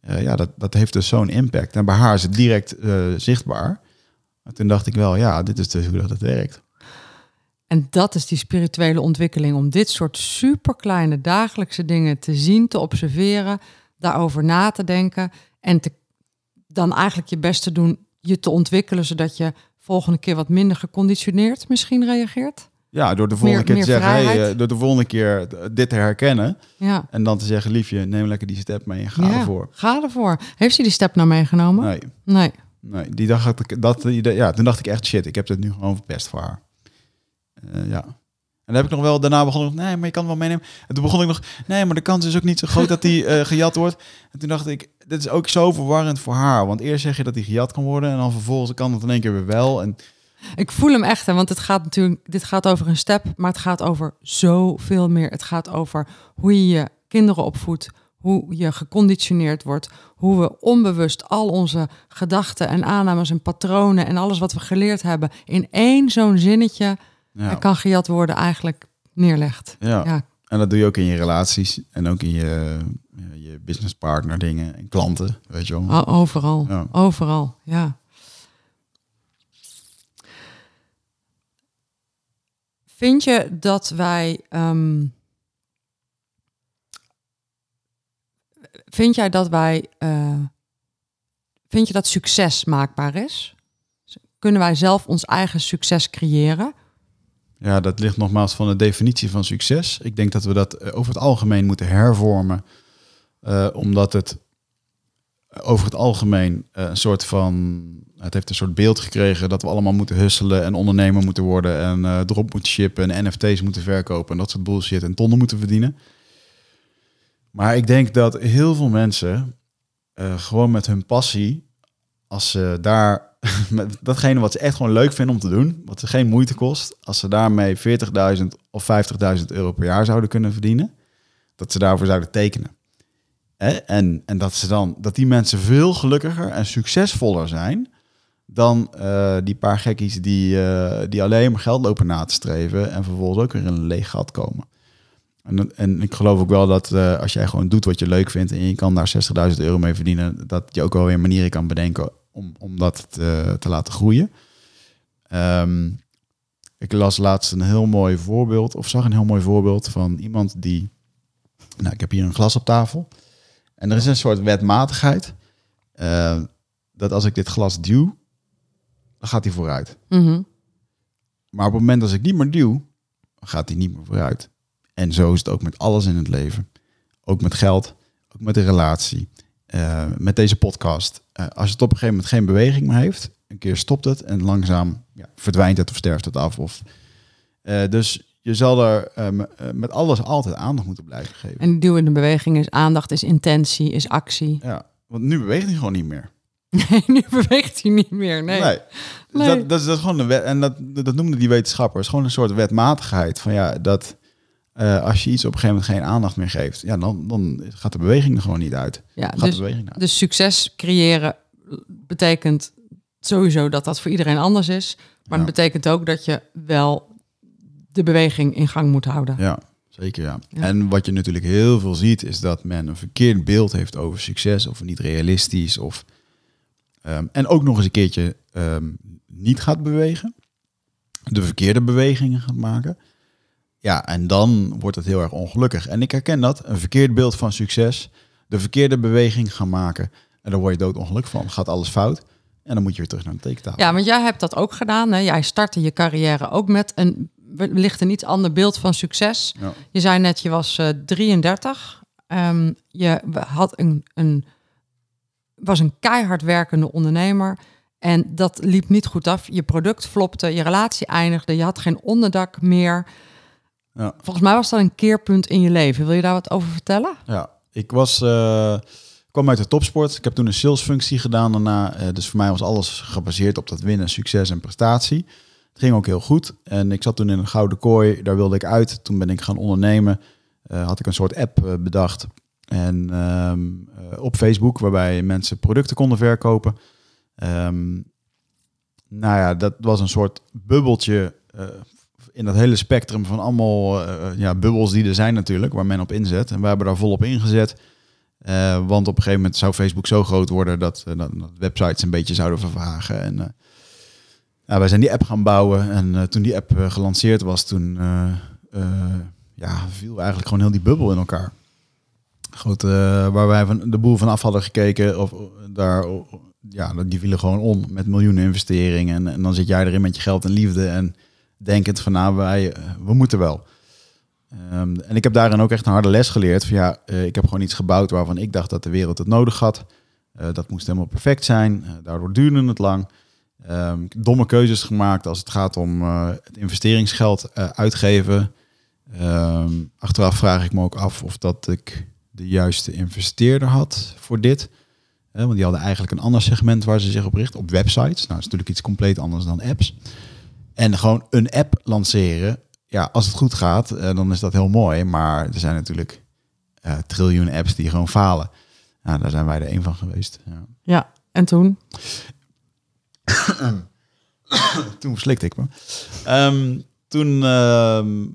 eh, ja, dat, dat heeft dus zo'n impact. En bij haar is het direct eh, zichtbaar. En toen dacht ik wel, ja, dit is dus hoe dat het werkt. En dat is die spirituele ontwikkeling. Om dit soort superkleine dagelijkse dingen te zien, te observeren, daarover na te denken. En te, dan eigenlijk je best te doen, je te ontwikkelen, zodat je volgende keer wat minder geconditioneerd misschien reageert. Ja, door de volgende Meer- keer te zeggen, vrijheid. eh, door de volgende keer dit te herkennen Ja. en dan te zeggen, liefje, neem lekker die step mee en ga ja, ervoor. Ga ervoor. Heeft hij die step nou meegenomen? Nee, Nee. Nee, die dacht ik, dat, ja, toen dacht ik echt shit, ik heb het nu gewoon verpest voor haar. Eh, ja. En dan heb ik nog wel, daarna begon ik, nee, maar je kan wel meenemen. En toen begon ik nog, nee, maar de kans is ook niet zo groot dat die eh, gejat wordt. En toen dacht ik, dit is ook zo verwarrend voor haar. Want eerst zeg je dat die gejat kan worden en dan vervolgens kan het in één keer weer wel. En Ik voel hem echt, hè, want het gaat natuurlijk, dit gaat over een step, maar het gaat over zoveel meer. Het gaat over hoe je je kinderen opvoedt, hoe je geconditioneerd wordt, hoe we onbewust al onze gedachten en aannames en patronen en alles wat we geleerd hebben in één zo'n zinnetje ja, kan gejat worden eigenlijk neerlegt. ja. Ja. en dat doe je ook in je relaties en ook in je, je businesspartner dingen en klanten, weet je wel. Overal, Ja. overal, ja. Vind je dat wij. ehm, vind jij dat wij. eh, vind je dat succes maakbaar is? Kunnen wij zelf ons eigen succes creëren? Ja, dat ligt nogmaals van de definitie van succes. Ik denk dat we dat eh, over het algemeen moeten hervormen. eh, omdat het over het algemeen een soort van... Het heeft een soort beeld gekregen dat we allemaal moeten husselen en ondernemer moeten worden en eh erop moeten shippen en NFT's moeten verkopen en dat soort bullshit en tonnen moeten verdienen. Maar ik denk dat heel veel mensen eh, gewoon met hun passie, als ze daar met datgene wat ze echt gewoon leuk vinden om te doen, wat ze geen moeite kost, als ze daarmee 40.000 of 50.000 euro per jaar zouden kunnen verdienen, dat ze daarvoor zouden tekenen. Hè? En, en dat ze dan dat die mensen veel gelukkiger en succesvoller zijn dan eh, die paar gekkies die, eh, die alleen maar geld lopen na te streven en vervolgens ook weer in een leeg gat komen. En, en ik geloof ook wel dat eh, als jij gewoon doet wat je leuk vindt en je kan daar 60.000 euro mee verdienen, dat je ook wel weer manieren kan bedenken om, om dat te, te laten groeien. Ehm, ik las laatst een heel mooi voorbeeld, of zag een heel mooi voorbeeld van iemand die. Nou, ik heb hier een glas op tafel. En er is een soort wetmatigheid. dat als ik dit glas duw, dan gaat hij vooruit. Mhm. Maar op het moment dat ik niet meer duw, dan gaat hij niet meer vooruit. En zo is het ook met alles in het leven. Ook met geld, ook met de relatie, eh, met deze podcast. Eh, als het op een gegeven moment geen beweging meer heeft, een keer stopt het en langzaam ja, verdwijnt het of sterft het af. Of, eh, dus je zal er met alles altijd aandacht moeten blijven geven. En die duw in de beweging is aandacht, is intentie, is actie. Ja, want nu beweegt hij gewoon niet meer. Nee, nu beweegt hij niet meer. Nee. Nee. Dus Nee. Dat, dat, is, dat is gewoon een wet. En dat, dat noemden die wetenschappers. Het is gewoon een soort wetmatigheid. Van ja, dat eh, als je iets op een gegeven moment geen aandacht meer geeft, ja, dan, dan gaat de beweging er gewoon niet uit. Ja, Gaat dus, de beweging uit. dus succes creëren betekent sowieso dat dat voor iedereen anders is. Maar Ja. het betekent ook dat je wel de beweging in gang moet houden. Ja, zeker ja. Ja. En wat je natuurlijk heel veel ziet, is dat men een verkeerd beeld heeft over succes of niet realistisch. Of, ehm, en ook nog eens een keertje ehm, niet gaat bewegen. De verkeerde bewegingen gaat maken. Ja, en dan wordt het heel erg ongelukkig. En ik herken dat, een verkeerd beeld van succes, de verkeerde beweging gaan maken. En dan word je doodongelukkig van. Gaat alles fout. En dan moet je weer terug naar de tekentafel. Ja, want jij hebt dat ook gedaan. Hè? Jij startte je carrière ook met een wellicht een iets ander beeld van succes. Ja. Je zei net, je was eh 33. Ehm, je had een, een, was een keihard werkende ondernemer. En dat liep niet goed af. Je product flopte, je relatie eindigde, je had geen onderdak meer. Ja. Volgens mij was dat een keerpunt in je leven. Wil je daar wat over vertellen? Ja, ik was, eh, kwam uit de topsport. Ik heb toen een salesfunctie gedaan daarna. Eh, dus voor mij was alles gebaseerd op dat winnen, succes en prestatie. Het ging ook heel goed. En ik zat toen in een gouden kooi. Daar wilde ik uit. Toen ben ik gaan ondernemen. Eh, had ik een soort app bedacht. En ehm, eh, op Facebook, waarbij mensen producten konden verkopen. Ehm, nou ja, dat was een soort bubbeltje eh, in dat hele spectrum van allemaal eh, ja, bubbels die er zijn natuurlijk, waar men op inzet. En we hebben daar volop ingezet. Eh, want op een gegeven moment zou Facebook zo groot worden dat, websites een beetje zouden vervagen. En uh, ja, wij zijn die app gaan bouwen. En uh, toen die app uh, gelanceerd was, toen ja, viel eigenlijk gewoon heel die bubbel in elkaar. Goed, waar wij van de boel van af hadden gekeken, of daar, ja, die vielen gewoon om met miljoenen investeringen. En, dan zit jij erin met je geld en liefde en denkend van nou, wij, we moeten wel. Um, en ik heb daarin ook echt een harde les geleerd. Van ja, uh, ik heb gewoon iets gebouwd waarvan ik dacht dat de wereld het nodig had. Dat moest helemaal perfect zijn. Daardoor duurde het lang. Um, domme keuzes gemaakt als het gaat om het investeringsgeld uitgeven. Um, achteraf vraag ik me ook af of dat ik de juiste investeerder had voor dit. want die hadden eigenlijk een ander segment waar ze zich op richten. Op websites. Nou, dat is natuurlijk iets compleet anders dan apps. En gewoon een app lanceren ja, als het goed gaat, uh, dan is dat heel mooi. Maar er zijn natuurlijk uh, triljoen apps die gewoon falen. Nou, daar zijn wij er één van geweest. Ja, ja en toen? toen slikte ik me. Um, toen uh,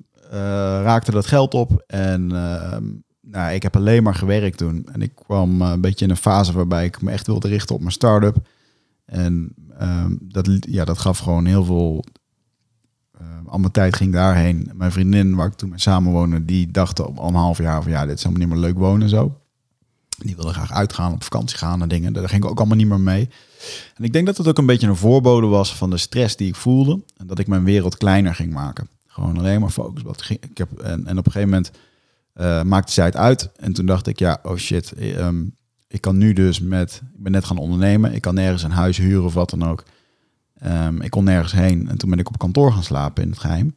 raakte dat geld op. En nou, ik heb alleen maar gewerkt toen. En ik kwam een beetje in een fase waarbij ik me echt wilde richten op mijn start-up. En ehm, dat, ja, dat gaf gewoon heel veel uh, al mijn tijd ging daarheen. Mijn vriendin, waar ik toen mee samenwoonde, die dacht al een half jaar van ja, dit is helemaal niet meer leuk wonen zo. Die wilde graag uitgaan, op vakantie gaan en dingen. Daar ging ik ook allemaal niet meer mee. En ik denk dat het ook een beetje een voorbode was van de stress die ik voelde. En dat ik mijn wereld kleiner ging maken. Gewoon alleen maar focus. Ik heb, en op een gegeven moment uh, maakte zij het uit. En toen dacht ik, ja, oh shit. Um, ik kan nu dus met, ik ben net gaan ondernemen. Ik kan nergens een huis huren of wat dan ook. Um, ik kon nergens heen en toen ben ik op kantoor gaan slapen in het geheim.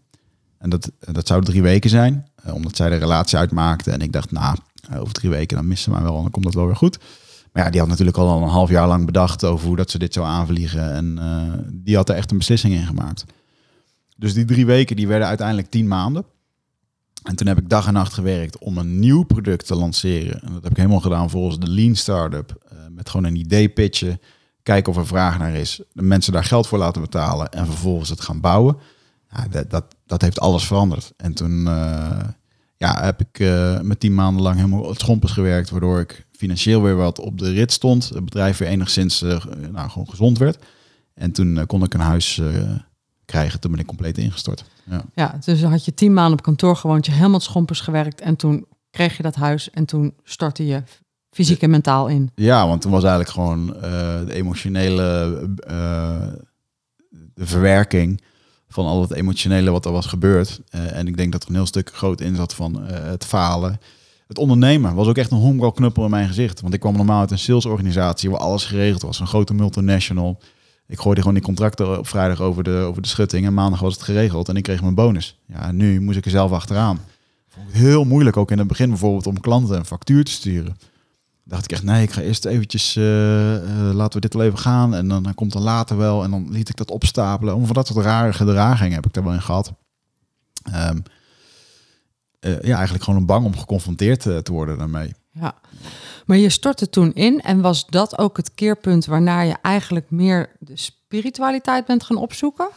En dat, dat zou drie weken zijn, uh, omdat zij de relatie uitmaakte. En ik dacht, nou, over drie weken dan missen ze mij wel en dan komt dat wel weer goed. Maar ja, die had natuurlijk al een half jaar lang bedacht over hoe dat ze dit zou aanvliegen. En die had er echt een beslissing in gemaakt. Dus die drie weken die werden uiteindelijk tien maanden. En toen heb ik dag en nacht gewerkt om een nieuw product te lanceren. En dat heb ik helemaal gedaan volgens de Lean Startup. Uh, met gewoon een idee pitchen kijken of er vraag naar is, de mensen daar geld voor laten betalen en vervolgens het gaan bouwen. Ja, dat, dat, dat heeft alles veranderd. En toen uh, ja, heb ik uh, met tien maanden lang helemaal het schompers gewerkt, waardoor ik financieel weer wat op de rit stond. Het bedrijf weer enigszins nou, gewoon gezond werd. En toen kon ik een huis krijgen. Toen ben ik compleet ingestort. Ja. ja, dus had je tien maanden op kantoor gewoond, je helemaal schompers gewerkt en toen kreeg je dat huis en toen startte je fysiek en mentaal in. Ja, want toen was eigenlijk gewoon uh, de emotionele uh, de verwerking van al het emotionele wat er was gebeurd. Uh, en ik denk dat er een heel stuk groot in zat van het falen. Het ondernemen was ook echt een honkbalknuppel in mijn gezicht. Want ik kwam normaal uit een salesorganisatie waar alles geregeld was. Een grote multinational. Ik gooide gewoon die contracten op vrijdag over de, over de schutting. En maandag was het geregeld en ik kreeg mijn bonus. Ja, nu moest ik er zelf achteraan. Vond ik heel moeilijk, ook in het begin bijvoorbeeld om klanten een factuur te sturen dacht ik echt, nee, ik ga eerst eventjes, uh, uh, laten we dit wel even gaan. En dan, dan komt er later wel. En dan liet ik dat opstapelen. Om van dat soort rare gedragingen heb ik daar wel in gehad. Um, uh, ja, eigenlijk gewoon een bang om geconfronteerd te worden daarmee. Ja, maar je stortte toen in. En was dat ook het keerpunt waarna je eigenlijk meer de spiritualiteit bent gaan opzoeken?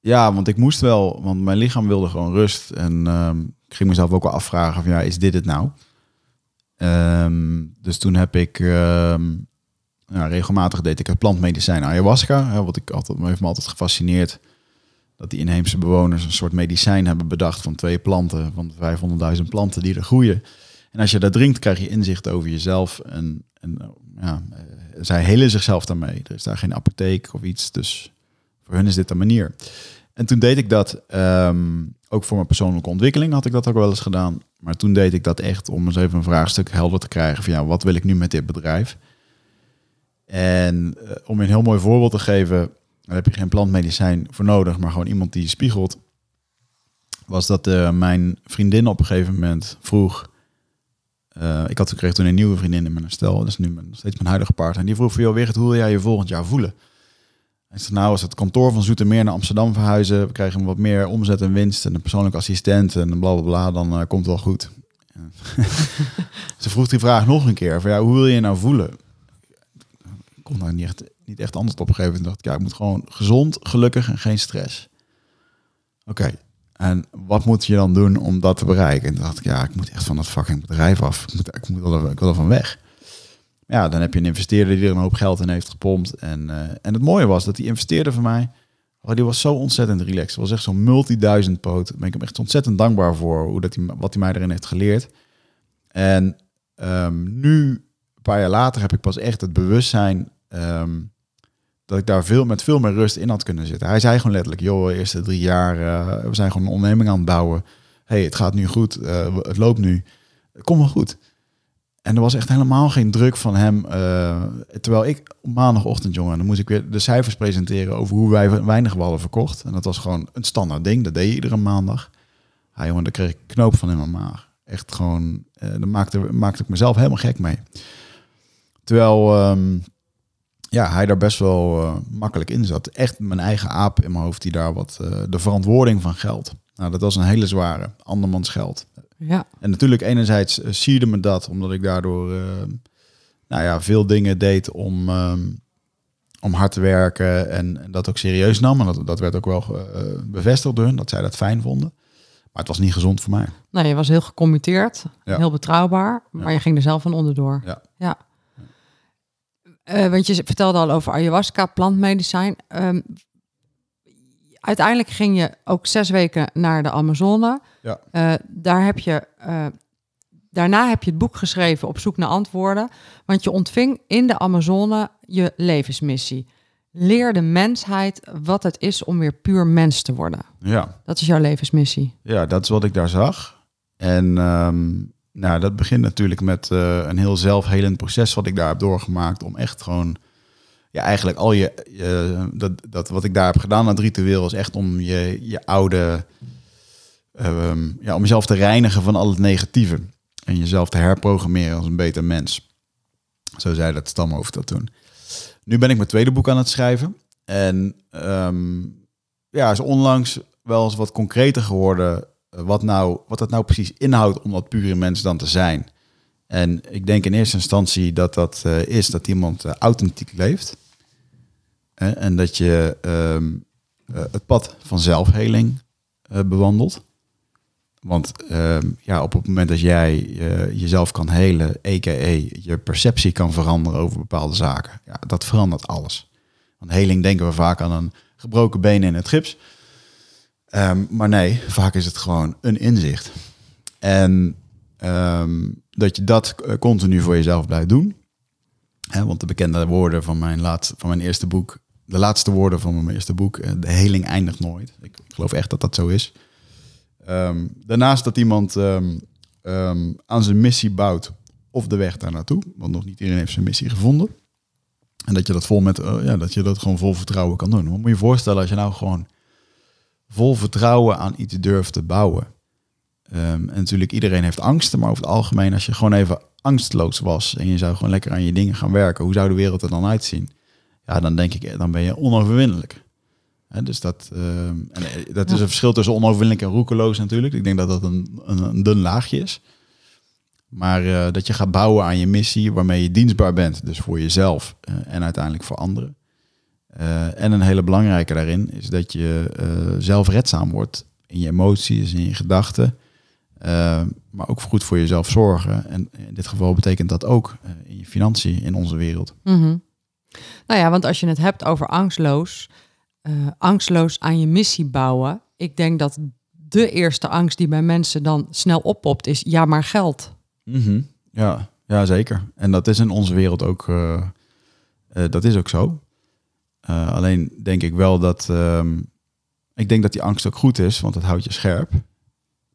Ja, want ik moest wel, want mijn lichaam wilde gewoon rust. En um, ik ging mezelf ook wel afvragen van ja, is dit het nou? Um, dus toen heb ik um, nou, regelmatig deed ik het plantmedicijn ayahuasca. Hè, wat ik altijd, heeft me altijd gefascineerd. Dat die inheemse bewoners een soort medicijn hebben bedacht van twee planten, van 500.000 planten die er groeien. En als je dat drinkt, krijg je inzicht over jezelf. En, en ja, zij helen zichzelf daarmee. Er is daar geen apotheek of iets. Dus voor hun is dit een manier. En toen deed ik dat um, ook voor mijn persoonlijke ontwikkeling had ik dat ook wel eens gedaan. Maar toen deed ik dat echt om eens even een vraagstuk helder te krijgen van ja, wat wil ik nu met dit bedrijf? En eh, om een heel mooi voorbeeld te geven, daar heb je geen plantmedicijn voor nodig, maar gewoon iemand die spiegelt. Was dat eh, mijn vriendin op een gegeven moment vroeg. Eh, ik had kreeg toen een nieuwe vriendin in mijn stel, dat is nu mijn, steeds mijn huidige partner. En die vroeg voor jou, Wigert, hoe wil jij je volgend jaar voelen? En ik zei, nou, als het kantoor van Zoetermeer naar Amsterdam verhuizen, we krijgen wat meer omzet en winst en een persoonlijke assistent en bla bla bla, dan eh, komt het wel goed. Ze vroeg die vraag nog een keer, van, ja, hoe wil je je nou voelen? Ik kon daar niet echt, niet echt antwoord op geven. Toen dacht ik, ja, ik moet gewoon gezond, gelukkig en geen stress. Oké, en wat moet je dan doen om dat te bereiken? En toen dacht ik, ja, ik moet echt van dat fucking bedrijf af. Ik, moet, ik, moet ik wil er van weg. Ja, dan heb je een investeerder die er een hoop geld in heeft gepompt. En, eh, en het mooie was dat die investeerder van mij, oh, die was zo ontzettend relaxed. Was echt zo'n multi-duizend poot. Daar ben ik hem echt ontzettend dankbaar voor, hoe dat hij, wat hij mij erin heeft geleerd. En ehm, nu, een paar jaar later, heb ik pas echt het bewustzijn ehm, dat ik daar veel, met veel meer rust in had kunnen zitten. Hij zei gewoon letterlijk, joh, de eerste drie jaar, eh, we zijn gewoon een onderneming aan het bouwen. hey, het gaat nu goed, eh, het loopt nu, kom wel goed. En er was echt helemaal geen druk van hem. eh, terwijl ik maandagochtend, jongen, dan moest ik weer de cijfers presenteren over hoe wij weinig we hadden verkocht. En dat was gewoon een standaard ding, dat deed je iedere maandag. Ja, jongen, daar kreeg ik knoop van in mijn maag. Echt gewoon, daar maakte, maakte ik mezelf helemaal gek mee. Terwijl ehm, ja, hij daar best wel eh, makkelijk in zat. Echt mijn eigen aap in mijn hoofd die daar wat eh, de verantwoording van geld. Nou, dat was een hele zware, andermans geld. Ja, En natuurlijk enerzijds uh, sierde me dat, omdat ik daardoor eh, nou ja, veel dingen deed om, ehm, om hard te werken en, en dat ook serieus nam. En dat, dat werd ook wel eh, bevestigd door hun, dat zij dat fijn vonden. Maar het was niet gezond voor mij. nou, je was heel gecommitteerd, Ja. heel betrouwbaar, maar Ja. je ging er zelf van onderdoor. Ja. ja. Eh, want je vertelde al over ayahuasca, plantmedicijn. Ehm, uiteindelijk ging je ook zes weken naar de Amazone. Ja. Eh, daar heb je, eh, daarna heb je het boek geschreven op zoek naar antwoorden. Want je ontving in de Amazone je levensmissie. Leer de mensheid wat het is om weer puur mens te worden. Ja, Dat is jouw levensmissie. ja dat is wat ik daar zag. En ehm, nou, dat begint natuurlijk met eh, een heel zelfhelend proces wat ik daar heb doorgemaakt. Om echt gewoon, ja, eigenlijk al je, dat, dat wat ik daar heb gedaan aan het ritueel was echt om je, je oude, ehm, ja, om jezelf te reinigen van al het negatieve. En jezelf te herprogrammeren als een beter mens. Zo zei dat stamhoofd dat toen. Nu ben ik mijn tweede boek aan het schrijven. En ehm, ja, is onlangs wel eens wat concreter geworden wat, nou, wat dat nou precies inhoudt om dat pure mens dan te zijn. En ik denk in eerste instantie dat dat eh, is dat iemand eh, authentiek leeft. En dat je ehm, eh, het pad van zelfheling bewandelt. Want ehm, ja, op het moment dat jij jezelf kan helen, a.k.a. je perceptie kan veranderen over bepaalde zaken, ja, dat verandert alles. Want heling denken we vaak aan een gebroken been in het gips. Ehm, maar nee, vaak is het gewoon een inzicht. En ehm, dat je dat eh, continu voor jezelf blijft doen. Want de bekende woorden van mijn, laatste, van mijn eerste boek, de laatste woorden van mijn eerste boek, eh, de heling eindigt nooit. Ik geloof echt dat dat zo is. Ehm, daarnaast dat iemand aan zijn missie bouwt of de weg daar naartoe. Want nog niet iedereen heeft zijn missie gevonden. En dat je dat vol met, eh, ja, dat je dat gewoon vol vertrouwen kan doen. Wat moet je je voorstellen als je nou gewoon vol vertrouwen aan iets durft te bouwen. Ehm, en natuurlijk, iedereen heeft angsten, maar over het algemeen, als je gewoon even angstloos was en je zou gewoon lekker aan je dingen gaan werken, hoe zou de wereld er dan uitzien? Ja, dan denk ik, eh, dan ben je onoverwinnelijk. Dus dat, ehm, en eh, dat is een verschil tussen onoverwinnelijk en roekeloos natuurlijk. Ik denk dat dat een, een, een dun laagje is. Maar eh, dat je gaat bouwen aan je missie waarmee je dienstbaar bent. Dus voor jezelf en uiteindelijk voor anderen. Eh, en een hele belangrijke daarin is dat je eh, zelfredzaam wordt in je emoties, in je gedachten. Eh, maar ook goed voor jezelf zorgen. En in dit geval betekent dat ook in je financiën in onze wereld. Mhm. Nou ja, want als je het hebt over angstloos, angstloos aan je missie bouwen. Ik denk dat de eerste angst die bij mensen dan snel oppopt is, ja maar geld. Mhm. Ja, ja, zeker. En dat is in onze wereld ook, dat is ook zo. Eh, alleen denk ik wel dat, ehm, ik denk dat die angst ook goed is, want het houdt je scherp.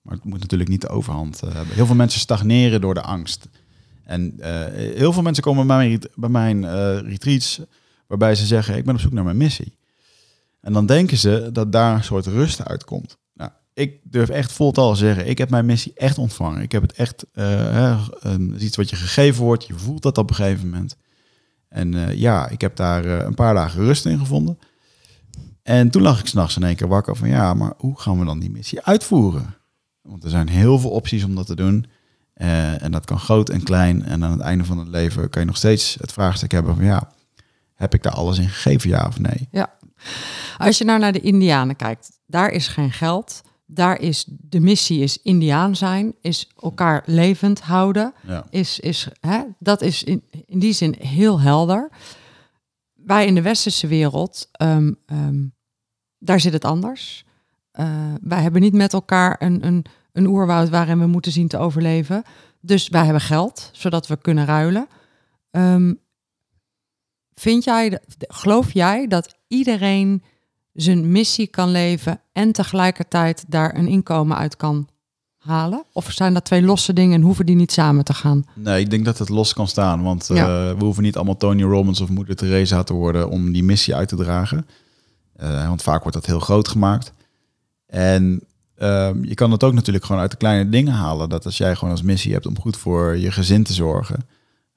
Maar het moet natuurlijk niet de overhand eh, hebben. Heel veel mensen stagneren door de angst. En eh, heel veel mensen komen bij mijn, bij mijn retreats waarbij ze zeggen, ik ben op zoek naar mijn missie. En dan denken ze dat daar een soort rust uitkomt. Nou, ik durf echt voltal te zeggen, ik heb mijn missie echt ontvangen. Ik heb het echt, iets wat je gegeven wordt, je voelt dat op een gegeven moment. En eh, ja, ik heb daar eh, een paar dagen rust in gevonden. En toen lag ik s'nachts in één keer wakker van, ja, maar hoe gaan we dan die missie uitvoeren? Want er zijn heel veel opties om dat te doen. Eh, en dat kan groot en klein. En aan het einde van het leven kan je nog steeds het vraagstuk hebben van, ja, heb ik daar alles in gegeven, ja of nee? Ja. Als je nou naar de Indianen kijkt, daar is geen geld. Daar is de missie is Indiaan zijn, is elkaar levend houden. Ja. Is, is, hè, dat is in, in die zin heel helder. Wij in de westerse wereld, ehm, ehm, daar zit het anders. Eh, wij hebben niet met elkaar een, een, een oerwoud waarin we moeten zien te overleven. Dus wij hebben geld, zodat we kunnen ruilen. Ehm, vind jij, geloof jij dat iedereen zijn missie kan leven en tegelijkertijd daar een inkomen uit kan halen? Of zijn dat twee losse dingen en hoeven die niet samen te gaan? Nee, ik denk dat het los kan staan. Want eh, we hoeven niet allemaal Tony Robbins of Moeder Teresa te worden om die missie uit te dragen. Eh, want vaak wordt dat heel groot gemaakt. En ehm, je kan het ook natuurlijk gewoon uit de kleine dingen halen. Dat als jij gewoon als missie hebt om goed voor je gezin te zorgen.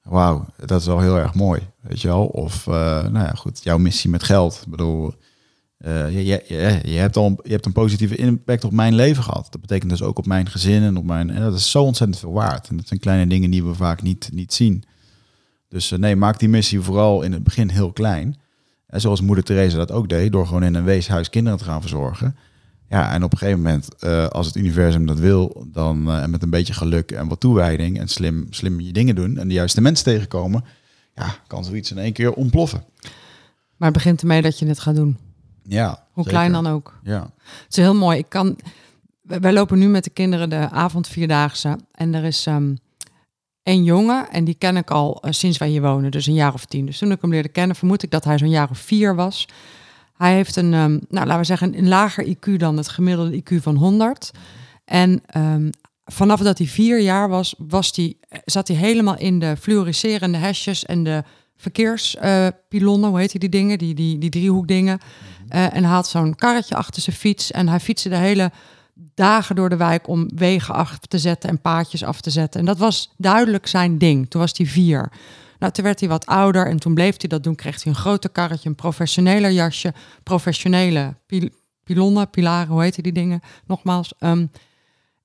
Wauw, dat is wel heel erg mooi. Weet je wel? Of, eh, nou ja, goed, jouw missie met geld. Ik bedoel, eh, je, je, hebt al je hebt een positieve impact op mijn leven gehad. Dat betekent dus ook op mijn gezin en op mijn. En dat is zo ontzettend veel waard. En dat zijn kleine dingen die we vaak niet, niet zien. Dus eh, nee, maak die missie vooral in het begin heel klein. En zoals moeder Teresa dat ook deed, door gewoon in een weeshuis kinderen te gaan verzorgen. Ja, en op een gegeven moment, eh, als het universum dat wil, dan eh, met een beetje geluk en wat toewijding en slim, slim je dingen doen en de juiste mensen tegenkomen, ja, kan zoiets in één keer ontploffen. Maar het begint ermee dat je het gaat doen. Ja, Hoe zeker. klein dan ook. Ja, Het is heel mooi. Ik kan, wij lopen nu met de kinderen de avondvierdaagse. En er is ehm een jongen, en die ken ik al eh, sinds wij hier wonen, dus een jaar of tien. Dus toen ik hem leerde kennen, vermoed ik dat hij zo'n jaar of vier was. Hij heeft een, ehm, nou laten we zeggen, een lager IQ dan het gemiddelde IQ van 100. En ehm, vanaf dat hij vier jaar was, was die, zat hij helemaal in de fluoriserende hesjes en de verkeerspilonnen, hoe heet die dingen, die, die, die driehoekdingen. Eh, en had zo'n karretje achter zijn fiets en hij fietste de hele dagen door de wijk om wegen af te zetten en paadjes af te zetten. En dat was duidelijk zijn ding. Toen was hij vier. Nou, toen werd hij wat ouder en toen bleef hij dat doen. Kreeg hij een groter karretje, een professioneler jasje, professionele pil pilonnen, pilaren, hoe heet die dingen? Nogmaals. Ehm,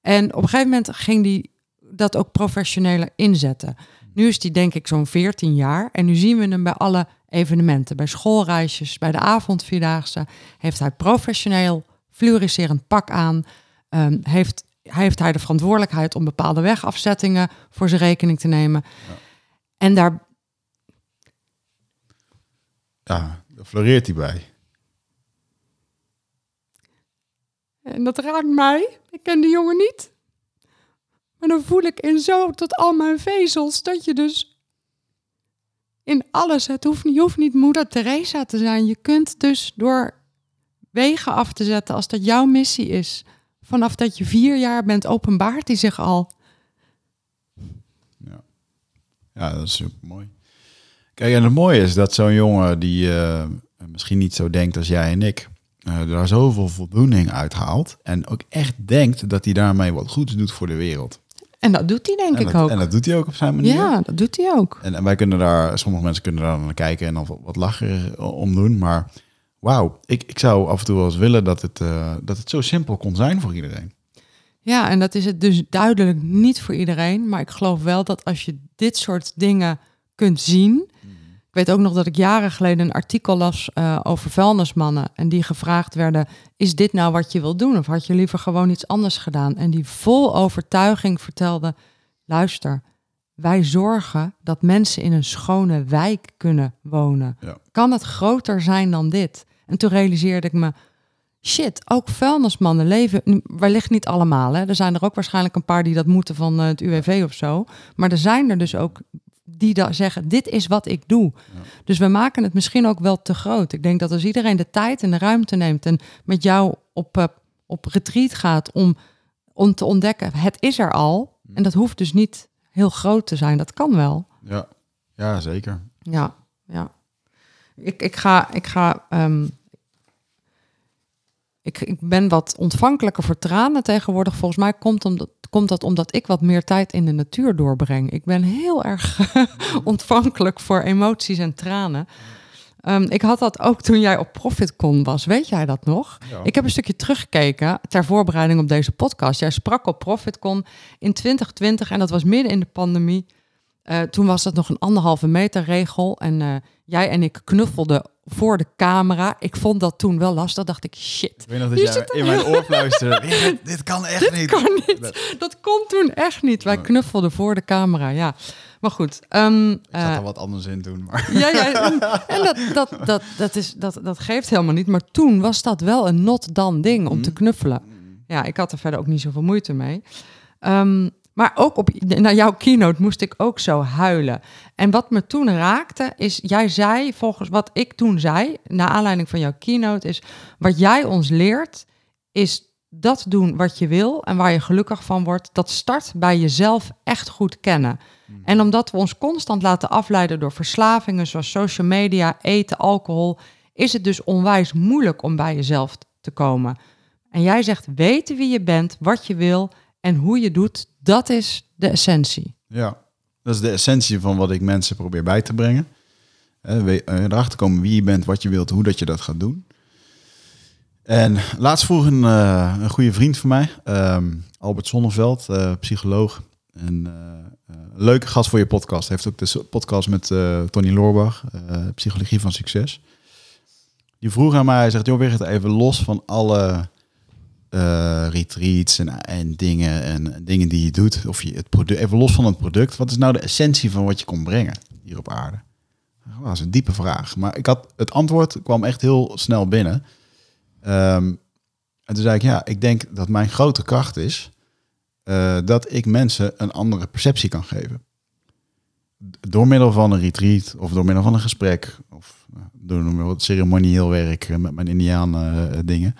en op een gegeven moment ging hij dat ook professioneler inzetten. Nu is hij denk ik zo'n 14 jaar en nu zien we hem bij alle evenementen, bij schoolreisjes, bij de avondvierdaagse. Heeft hij professioneel fluoriserend pak aan. Ehm, heeft, heeft hij de verantwoordelijkheid om bepaalde wegafzettingen voor zijn rekening te nemen. En daar, ja daar floreert hij bij. en dat raakt mij. Ik ken die jongen niet. Maar dan voel ik in zo tot al mijn vezels dat je dus in alles, het hoeft je hoeft niet moeder Teresa te zijn. Je kunt dus door wegen af te zetten als dat jouw missie is. Vanaf dat je vier jaar bent, openbaart die zich al. Ja, dat is super mooi. Kijk, en het mooie is dat zo'n jongen die eh, misschien niet zo denkt als jij en ik, eh, daar zoveel voldoening uit haalt. En ook echt denkt dat hij daarmee wat goeds doet voor de wereld. En dat doet hij denk en ik dat, ook. En dat doet hij ook op zijn manier. ja, dat doet hij ook. En, en wij kunnen daar, sommige mensen kunnen daar naar kijken en dan wat- wat lachen om doen. Maar wauw, ik, ik zou af en toe wel eens willen dat het, eh, dat het zo simpel kon zijn voor iedereen. Ja, en dat is het dus duidelijk niet voor iedereen. Maar ik geloof wel dat als je dit soort dingen kunt zien. Ik weet ook nog dat ik jaren geleden een artikel las eh, over vuilnismannen. En die gevraagd werden: Is dit nou wat je wil doen? Of had je liever gewoon iets anders gedaan? En die vol overtuiging vertelde: Luister, wij zorgen dat mensen in een schone wijk kunnen wonen. Ja. Kan het groter zijn dan dit? En toen realiseerde ik me: shit, ook vuilnismannen leven, wellicht niet allemaal. Hè? Er zijn er ook waarschijnlijk een paar die dat moeten van eh, het UWV of zo. Maar er zijn er dus ook die da zeggen, dit is wat ik doe. Dus we maken het misschien ook wel te groot. Ik denk dat als iedereen de tijd en de ruimte neemt en met jou op, eh, op retreat gaat om, om te ontdekken, het is er al. En dat hoeft dus niet heel groot te zijn. Dat kan wel. Ja, ja zeker. Ja, ja. Ik, ik ga, ik ga ehm, ik, ik ben wat ontvankelijker voor tranen tegenwoordig. Volgens mij komt, omdat, komt dat omdat ik wat meer tijd in de natuur doorbreng. Ik ben heel erg ontvankelijk voor emoties en tranen. Ehm, ik had dat ook toen jij op ProfitCon was. Weet jij dat nog? Ja. Ik heb een stukje teruggekeken ter voorbereiding op deze podcast. Jij sprak op ProfitCon in 2020 en dat was midden in de pandemie. Eh, toen was het nog een anderhalve meter regel. En eh, jij en ik knuffelden voor de camera. Ik vond dat toen wel lastig. Dacht ik, shit. Ik weet nog dat jij in mijn oor fluisterde. "Ingrid, dit kan echt niet. Kan niet. Dat kon toen echt niet. Wij knuffelden voor de camera, ja. Maar goed. ehm, Ik zat eh, er wat anders in toen. Maar ja, ja, en, en dat, dat, dat, dat, is, dat, dat geeft helemaal niet. Maar toen was dat wel een not dan ding om te knuffelen. Ja, ik had er verder ook niet zoveel moeite mee. Ehm, maar ook op naar jouw keynote moest ik ook zo huilen. En wat me toen raakte is, jij zei volgens wat ik toen zei, naar aanleiding van jouw keynote, is wat jij ons leert, is dat doen wat je wil en waar je gelukkig van wordt. Dat start bij jezelf echt goed kennen. En omdat we ons constant laten afleiden door verslavingen zoals social media, eten, alcohol, is het dus onwijs moeilijk om bij jezelf te komen. En jij zegt weten wie je bent, wat je wil en hoe je doet, dat is de essentie. ja, dat is de essentie van wat ik mensen probeer bij te brengen. Eh, eh, erachter komen wie je bent, wat je wilt, hoe dat je dat gaat doen. En laatst vroeg een, eh, een goede vriend van mij, ehm, Albert Sonneveld, eh, psycholoog. En leuke gast voor je podcast. Heeft ook de podcast met Tony Loorbach, Psychologie van Succes. Die vroeg aan mij, hij zegt, joh, Wigert, even los van alle eh, retreats en, en dingen en dingen die je doet, of je het product, even los van het product, wat is nou de essentie van wat je kon brengen hier op aarde? Oh, dat een diepe vraag, maar ik had het antwoord kwam echt heel snel binnen. Ehm, en toen zei ik, ja, ik denk dat mijn grote kracht is eh, dat ik mensen een andere perceptie kan geven. Door middel van een retreat of door middel van een gesprek of eh, door van ceremonieel werk met mijn Indianen eh, dingen.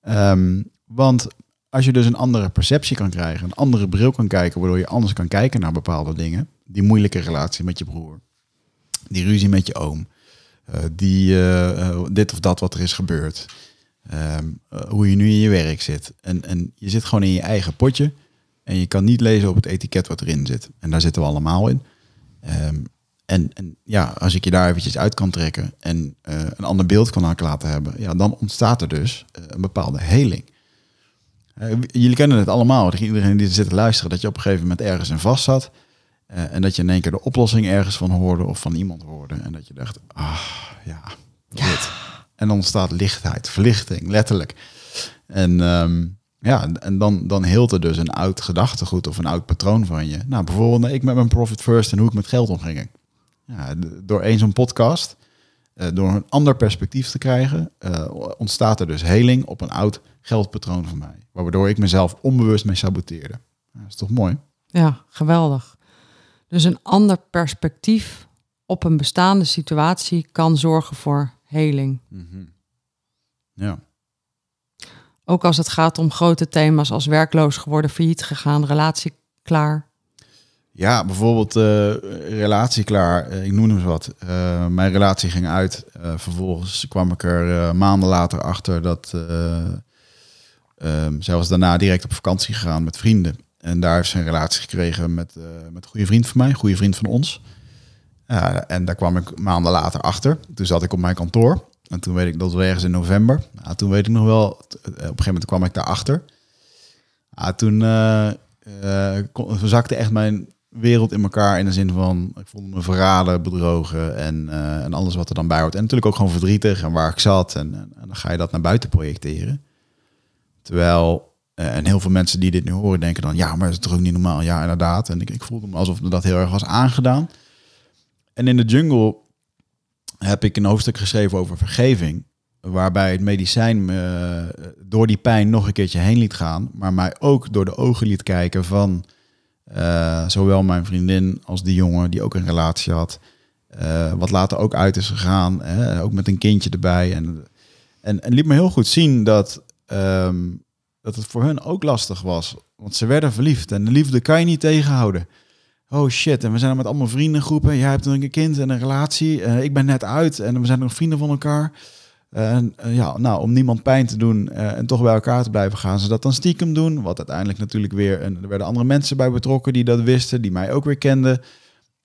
Ehm, want als je dus een andere perceptie kan krijgen, een andere bril kan kijken, waardoor je anders kan kijken naar bepaalde dingen, die moeilijke relatie met je broer, die ruzie met je oom, eh, die eh, eh, dit of dat wat er is gebeurd, ehm, eh, hoe je nu in je werk zit. En, en je zit gewoon in je eigen potje en je kan niet lezen op het etiket wat erin zit. En daar zitten we allemaal in. Ehm, en, en ja, als ik je daar eventjes uit kan trekken en een ander beeld kan laten hebben, ja, dan ontstaat er dus een bepaalde heling. Eh, jullie kennen het allemaal, iedereen die er zit te luisteren, dat je op een gegeven moment ergens in vast zat. eh, en dat je in één keer de oplossing ergens van hoorde of van iemand hoorde. En dat je dacht, ah, ja, dit. En dan ontstaat lichtheid, verlichting, letterlijk. En ehm, ja, en dan, dan heelt er dus een oud gedachtegoed of een oud patroon van je. Nou, bijvoorbeeld ik met mijn Profit First en hoe ik met geld omging. Ja, door één zo'n podcast, eh, door een ander perspectief te krijgen, eh, ontstaat er dus heling op een oud geldpatroon van mij. Waardoor ik mezelf onbewust mee saboteerde. Dat is toch mooi? Ja, geweldig. Dus een ander perspectief op een bestaande situatie kan zorgen voor heling. Ja. Ook als het gaat om grote thema's als werkloos geworden, failliet gegaan, relatie klaar. Ja, bijvoorbeeld eh, relatie klaar. Eh, ik noem eens wat. Eh, mijn relatie ging uit. Vervolgens kwam ik er maanden later achter dat ehm, zij was daarna direct op vakantie gegaan met vrienden. En daar heeft ze een relatie gekregen met, met een goede vriend van mij, een goede vriend van ons. En daar kwam ik maanden later achter. Toen zat ik op mijn kantoor. En toen weet ik, dat was ergens in november. Nou, toen weet ik nog wel, op een gegeven moment kwam ik daarachter. Ja, toen zakte echt mijn wereld in elkaar in de zin van ik voelde me verraden, bedrogen en, eh, en alles wat er dan bij hoort. En natuurlijk ook gewoon verdrietig en waar ik zat. En, en, dan ga je dat naar buiten projecteren. Terwijl, eh, en heel veel mensen die dit nu horen denken dan, ja, maar is toch ook niet normaal? Ja, inderdaad. En ik, ik voelde me alsof me dat heel erg was aangedaan. En in de jungle heb ik een hoofdstuk geschreven over vergeving. Waarbij het medicijn me eh, door die pijn nog een keertje heen liet gaan. Maar mij ook door de ogen liet kijken van eh, zowel mijn vriendin als die jongen die ook een relatie had. eh, wat later ook uit is gegaan. Hè, ook met een kindje erbij. En, en, en liet me heel goed zien dat, ehm, dat het voor hun ook lastig was. Want ze werden verliefd en de liefde kan je niet tegenhouden. oh shit, en we zijn met allemaal vriendengroepen. Jij hebt een kind en een relatie. Eh, ik ben net uit en we zijn nog vrienden van elkaar. En eh, ja, nou, om niemand pijn te doen eh, en toch bij elkaar te blijven gaan, ze dat dan stiekem doen. Wat uiteindelijk natuurlijk weer, en er werden andere mensen bij betrokken die dat wisten, die mij ook weer kenden.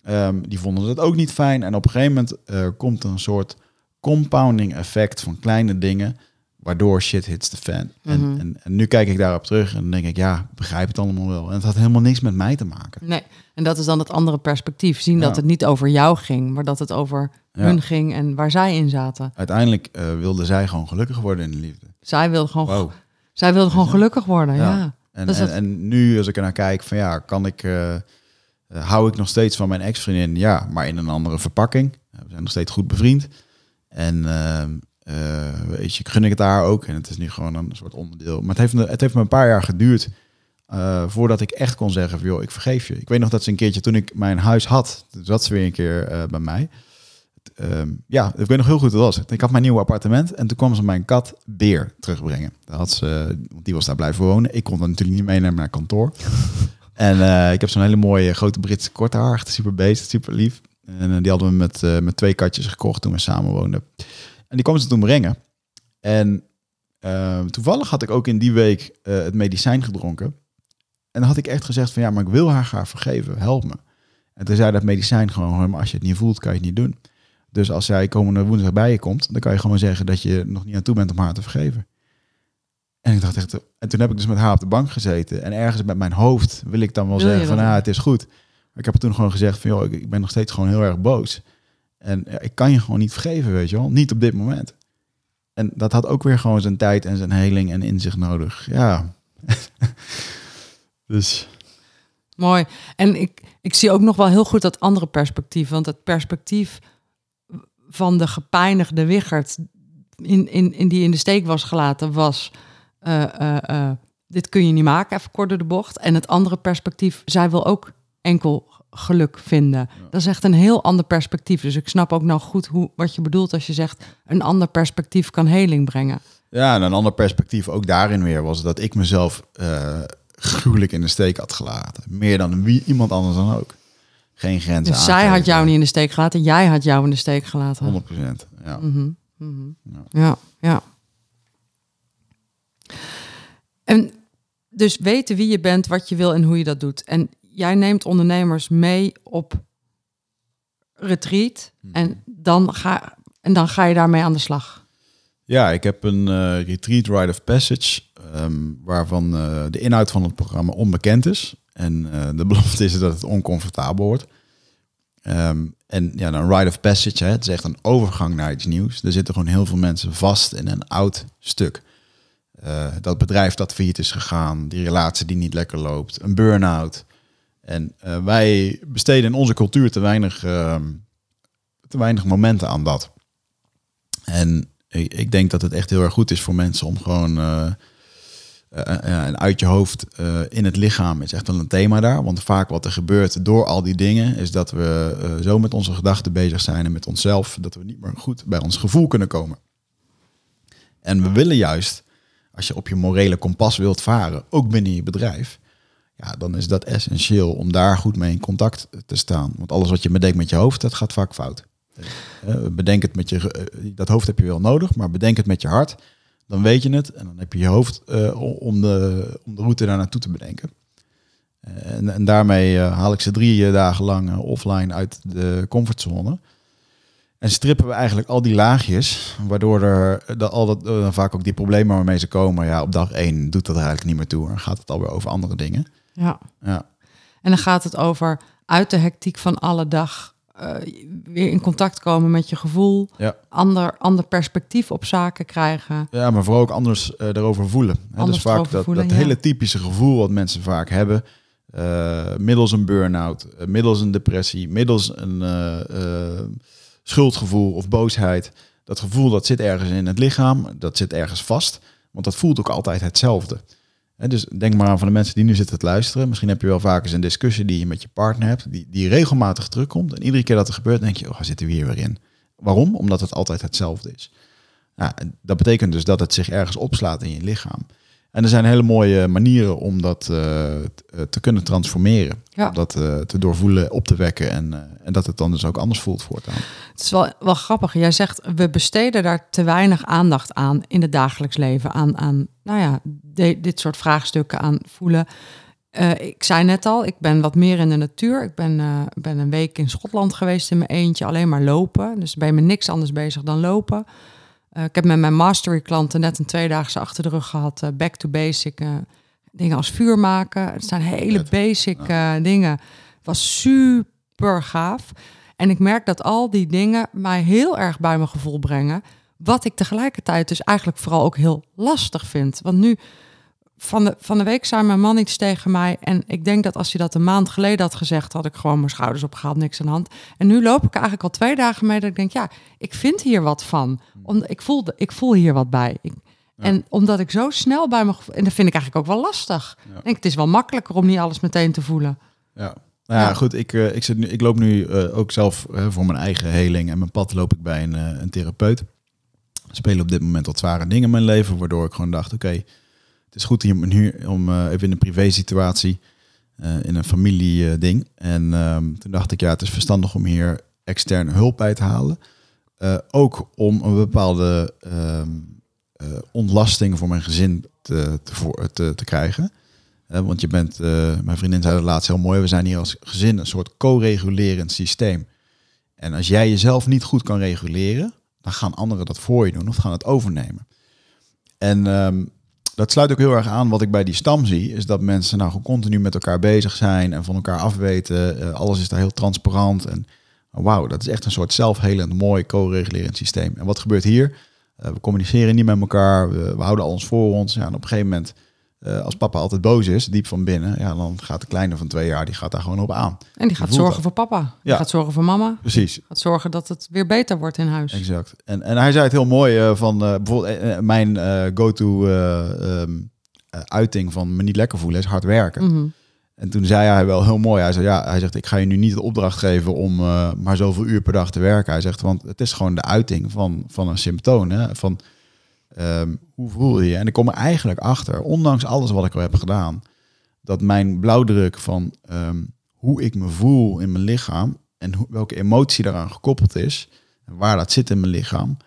Ehm, die vonden dat ook niet fijn. En op een gegeven moment eh, komt er een soort compounding effect van kleine dingen, waardoor shit hits the fan. en, Mhm. en, en nu kijk ik daarop terug en dan denk ik, ja, begrijp het allemaal wel. En het had helemaal niks met mij te maken. Nee, en dat is dan het andere perspectief. Zien dat het niet over jou ging, maar dat het over. Hun ging en waar zij in zaten. Uiteindelijk eh, wilde zij gewoon gelukkig worden in de liefde. Zij wilde gewoon, Wow. zij wilde gewoon gelukkig worden. Ja. En, is en, nu, als ik er naar kijk, van ja, kan ik, eh, eh, hou ik nog steeds van mijn ex-vriendin? Ja, maar in een andere verpakking. We zijn nog steeds goed bevriend. En eh, weet je, ik gun ik het haar ook. En het is nu gewoon een soort onderdeel. Maar het heeft, me- het heeft me een paar jaar geduurd voordat ik echt kon zeggen van, joh, ik vergeef je. Ik weet nog dat ze een keertje, toen ik mijn huis had, zat ze weer een keer bij mij. Ehm, ja, ik weet nog heel goed hoe het was. Ik had mijn nieuwe appartement en toen kwam ze mijn kat Beer terugbrengen. Dat had ze, want die was daar blijven wonen. Ik kon dat natuurlijk niet meenemen naar kantoor. en eh, ik heb zo'n hele mooie grote Britse korte haar, super beest, super lief. En eh, die hadden we met, eh, met twee katjes gekocht toen we samen woonden. En die kwam ze toen brengen. En eh, toevallig had ik ook in die week het medicijn gedronken. En dan had ik echt gezegd van ja, maar ik wil haar graag vergeven, help me. En toen zei dat medicijn gewoon, maar als je het niet voelt, kan je het niet doen. Dus als zij komende woensdag bij je komt, dan kan je gewoon zeggen dat je nog niet aan toe bent om haar te vergeven. En ik dacht echt, en toen heb ik dus met haar op de bank gezeten. En ergens met mijn hoofd wil ik dan wel Wil zeggen van dat ja, ook? het is goed. Maar ik heb toen gewoon gezegd van joh, ik, ik ben nog steeds gewoon heel erg boos. En ja, ik kan je gewoon niet vergeven, weet je wel. Niet op dit moment. En dat had ook weer gewoon zijn tijd en zijn heling en inzicht nodig. Ja. dus Mooi. En ik, ik zie ook nog wel heel goed dat andere perspectief. Want het perspectief van de gepijnigde Wichert... In, in, in die in de steek was gelaten, was... eh, eh, eh, dit kun je niet maken, even kort door de bocht. En het andere perspectief, zij wil ook enkel geluk vinden. Dat is echt een heel ander perspectief. Dus ik snap ook nou goed hoe, wat je bedoelt als je zegt... een ander perspectief kan heling brengen. Ja, en een ander perspectief ook daarin weer was dat ik mezelf gruwelijk in de steek had gelaten. Meer dan wie, iemand anders dan ook. Geen grenzen Dus zij had jou niet in de steek gelaten, jij had jou in de steek gelaten. 100 ja. Mhm, mhm. Ja. Ja, ja. En dus weten wie je bent, wat je wil en hoe je dat doet. En jij neemt ondernemers mee op retreat en dan ga, en dan ga je daarmee aan de slag. Ja, ik heb een eh, retreat rite of passage, ehm, waarvan eh, de inhoud van het programma onbekend is. En eh, de belofte is dat het oncomfortabel wordt. Ehm, en ja, een rite of passage, hè, het is echt een overgang naar iets nieuws. Er zitten gewoon heel veel mensen vast in een oud stuk. Eh, dat bedrijf dat failliet is gegaan, die relatie die niet lekker loopt, een burn-out. En eh, wij besteden in onze cultuur te weinig, ehm, te weinig momenten aan dat. En ik, ik denk dat het echt heel erg goed is voor mensen om gewoon en uit je hoofd eh, in het lichaam is echt wel een thema daar. Want vaak wat er gebeurt door al die dingen is dat we eh, zo met onze gedachten bezig zijn en met onszelf dat we niet meer goed bij ons gevoel kunnen komen. En we willen juist, als je op je morele kompas wilt varen, ook binnen je bedrijf, ja, dan is dat essentieel om daar goed mee in contact te staan. Want alles wat je bedenkt met je hoofd, dat gaat vaak fout. Eh, bedenk het met je, eh, dat hoofd heb je wel nodig, maar bedenk het met je hart. Dan weet je het en dan heb je je hoofd eh, om, de, om de route daar naartoe te bedenken. Eh, En, en daarmee eh, haal ik ze drie dagen lang offline uit de comfortzone. En strippen we eigenlijk al die laagjes, waardoor er dat, al dat, eh, vaak ook die problemen waarmee ze komen, ja, op dag één doet dat er eigenlijk niet meer toe. En gaat het alweer over andere dingen. Ja. Ja, En dan gaat het over uit de hectiek van alle dag eh, weer in contact komen met je gevoel, ja. ander, ander perspectief op zaken krijgen. Ja, maar vooral ook anders eh, erover voelen. Hè, Anders dus vaak dat, voelen, dat ja. hele typische gevoel wat mensen vaak hebben. eh, middels een burn-out, middels een depressie, middels een schuldgevoel of boosheid. Dat gevoel dat zit ergens in het lichaam, dat zit ergens vast. Want dat voelt ook altijd hetzelfde. Hè, dus denk maar aan van de mensen die nu zitten te luisteren. Misschien heb je wel vaak eens een discussie die je met je partner hebt, die, die regelmatig terugkomt. En iedere keer dat er gebeurt, denk je, oh, zitten we hier weer in. Waarom? Omdat het altijd hetzelfde is. En dat betekent dus dat het zich ergens opslaat in je lichaam. En er zijn hele mooie manieren om dat eh, eh, te kunnen transformeren. Ja. Om dat eh, te doorvoelen, op te wekken en, en dat het dan dus ook anders voelt voortaan. Het is wel, wel grappig. Jij zegt, we besteden daar te weinig aandacht aan in het dagelijks leven. Aan, aan nou ja, de- dit soort vraagstukken, aan voelen. Eh, ik zei net al, ik ben wat meer in de natuur. Ik ben, eh, ben een week in Schotland geweest in mijn eentje, alleen maar lopen. Dus ben je met niks anders bezig dan lopen. Eh, ik heb met mijn mastery klanten net een tweedaagse achter de rug gehad. eh, back to basic. dingen als vuur maken. Het zijn hele basic dingen. Het was super gaaf. En ik merk dat al die dingen mij heel erg bij mijn gevoel brengen. Wat ik tegelijkertijd dus eigenlijk vooral ook heel lastig vind. Want nu, van de, van de week zei mijn man iets tegen mij. En ik denk dat als hij dat een maand geleden had gezegd, had ik gewoon mijn schouders opgehaald, niks aan de hand. En nu loop ik eigenlijk al twee dagen mee dat ik denk, ja, ik vind hier wat van. Om, ik, voel, ik voel hier wat bij. Ik, En omdat ik zo snel bij gevoel... En dat vind ik eigenlijk ook wel lastig. Ja. Ik denk, het is wel makkelijker om niet alles meteen te voelen. Ja. Nou ja, Ja. goed. Ik, eh, ik, zit nu, ik loop nu eh, ook zelf voor mijn eigen heling en mijn pad loop ik bij een, eh, een therapeut. Spelen op dit moment wat zware dingen in mijn leven, waardoor ik gewoon dacht, oké, het is goed hier om, om eh, even in een privé situatie, eh, in een familie eh, ding. En ehm, toen dacht ik, ja, het is verstandig om hier externe hulp bij te halen. Ook om een bepaalde ehm, eh, ontlasting voor mijn gezin te, te, te, krijgen. Want je bent, mijn vriendin zei dat laatst heel mooi, we zijn hier als gezin een soort co-regulerend systeem. En als jij jezelf niet goed kan reguleren, dan gaan anderen dat voor je doen of gaan het overnemen. En ehm, dat sluit ook heel erg aan wat ik bij die stam zie, is dat mensen nou continu met elkaar bezig zijn en van elkaar afweten. Eh, alles is daar heel transparant. En wauw, dat is echt een soort zelfhelend, mooi co-regulerend systeem. En wat gebeurt hier? Eh, we communiceren niet met elkaar, we, we houden al ons voor ons. Ja, en op een gegeven moment eh, als papa altijd boos is, diep van binnen, ja, dan gaat de kleine van twee jaar, die gaat daar gewoon op aan. En die gaat zorgen dat. voor papa. Die Ja. gaat zorgen voor mama. Precies, Gaat zorgen dat het weer beter wordt in huis. exact. En, en hij zei het heel mooi eh, van eh, bijvoorbeeld mijn go-to eh, ehm, eh, uiting van me niet lekker voelen is hard werken. Mhm. En toen zei hij wel heel mooi, hij zei ja, hij zegt ik ga je nu niet de opdracht geven om maar zoveel uur per dag te werken. Hij zegt want het is gewoon de uiting van, van een symptoom, hè, van ehm, hoe voel je je? En ik kom er eigenlijk achter, ondanks alles wat ik al heb gedaan, dat mijn blauwdruk van ehm, hoe ik me voel in mijn lichaam en welke emotie daaraan gekoppeld is, en waar dat zit in mijn lichaam,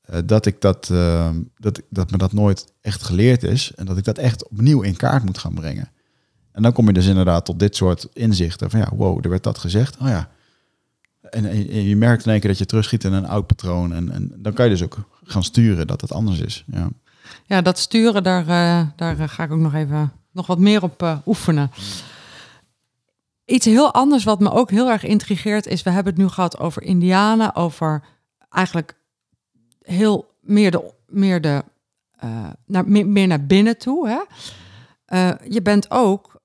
eh, dat, ik dat, ehm, dat, dat me dat nooit echt geleerd is en dat ik dat echt opnieuw in kaart moet gaan brengen. En dan kom je dus inderdaad tot dit soort inzichten van ja, wow, er werd dat gezegd. Oh ja. En- en je merkt in één keer dat je terugschiet in een oud patroon. En, en dan kan je dus ook gaan sturen dat het anders is. Ja. Ja, dat sturen, daar, eh, daar eh, ga ik ook nog even nog wat meer op eh, oefenen. Iets heel anders wat me ook heel erg intrigeert is, we hebben het nu gehad over Indianen, over eigenlijk heel meer de, meer de naar, meer, meer naar binnen toe. Hè? Je bent ook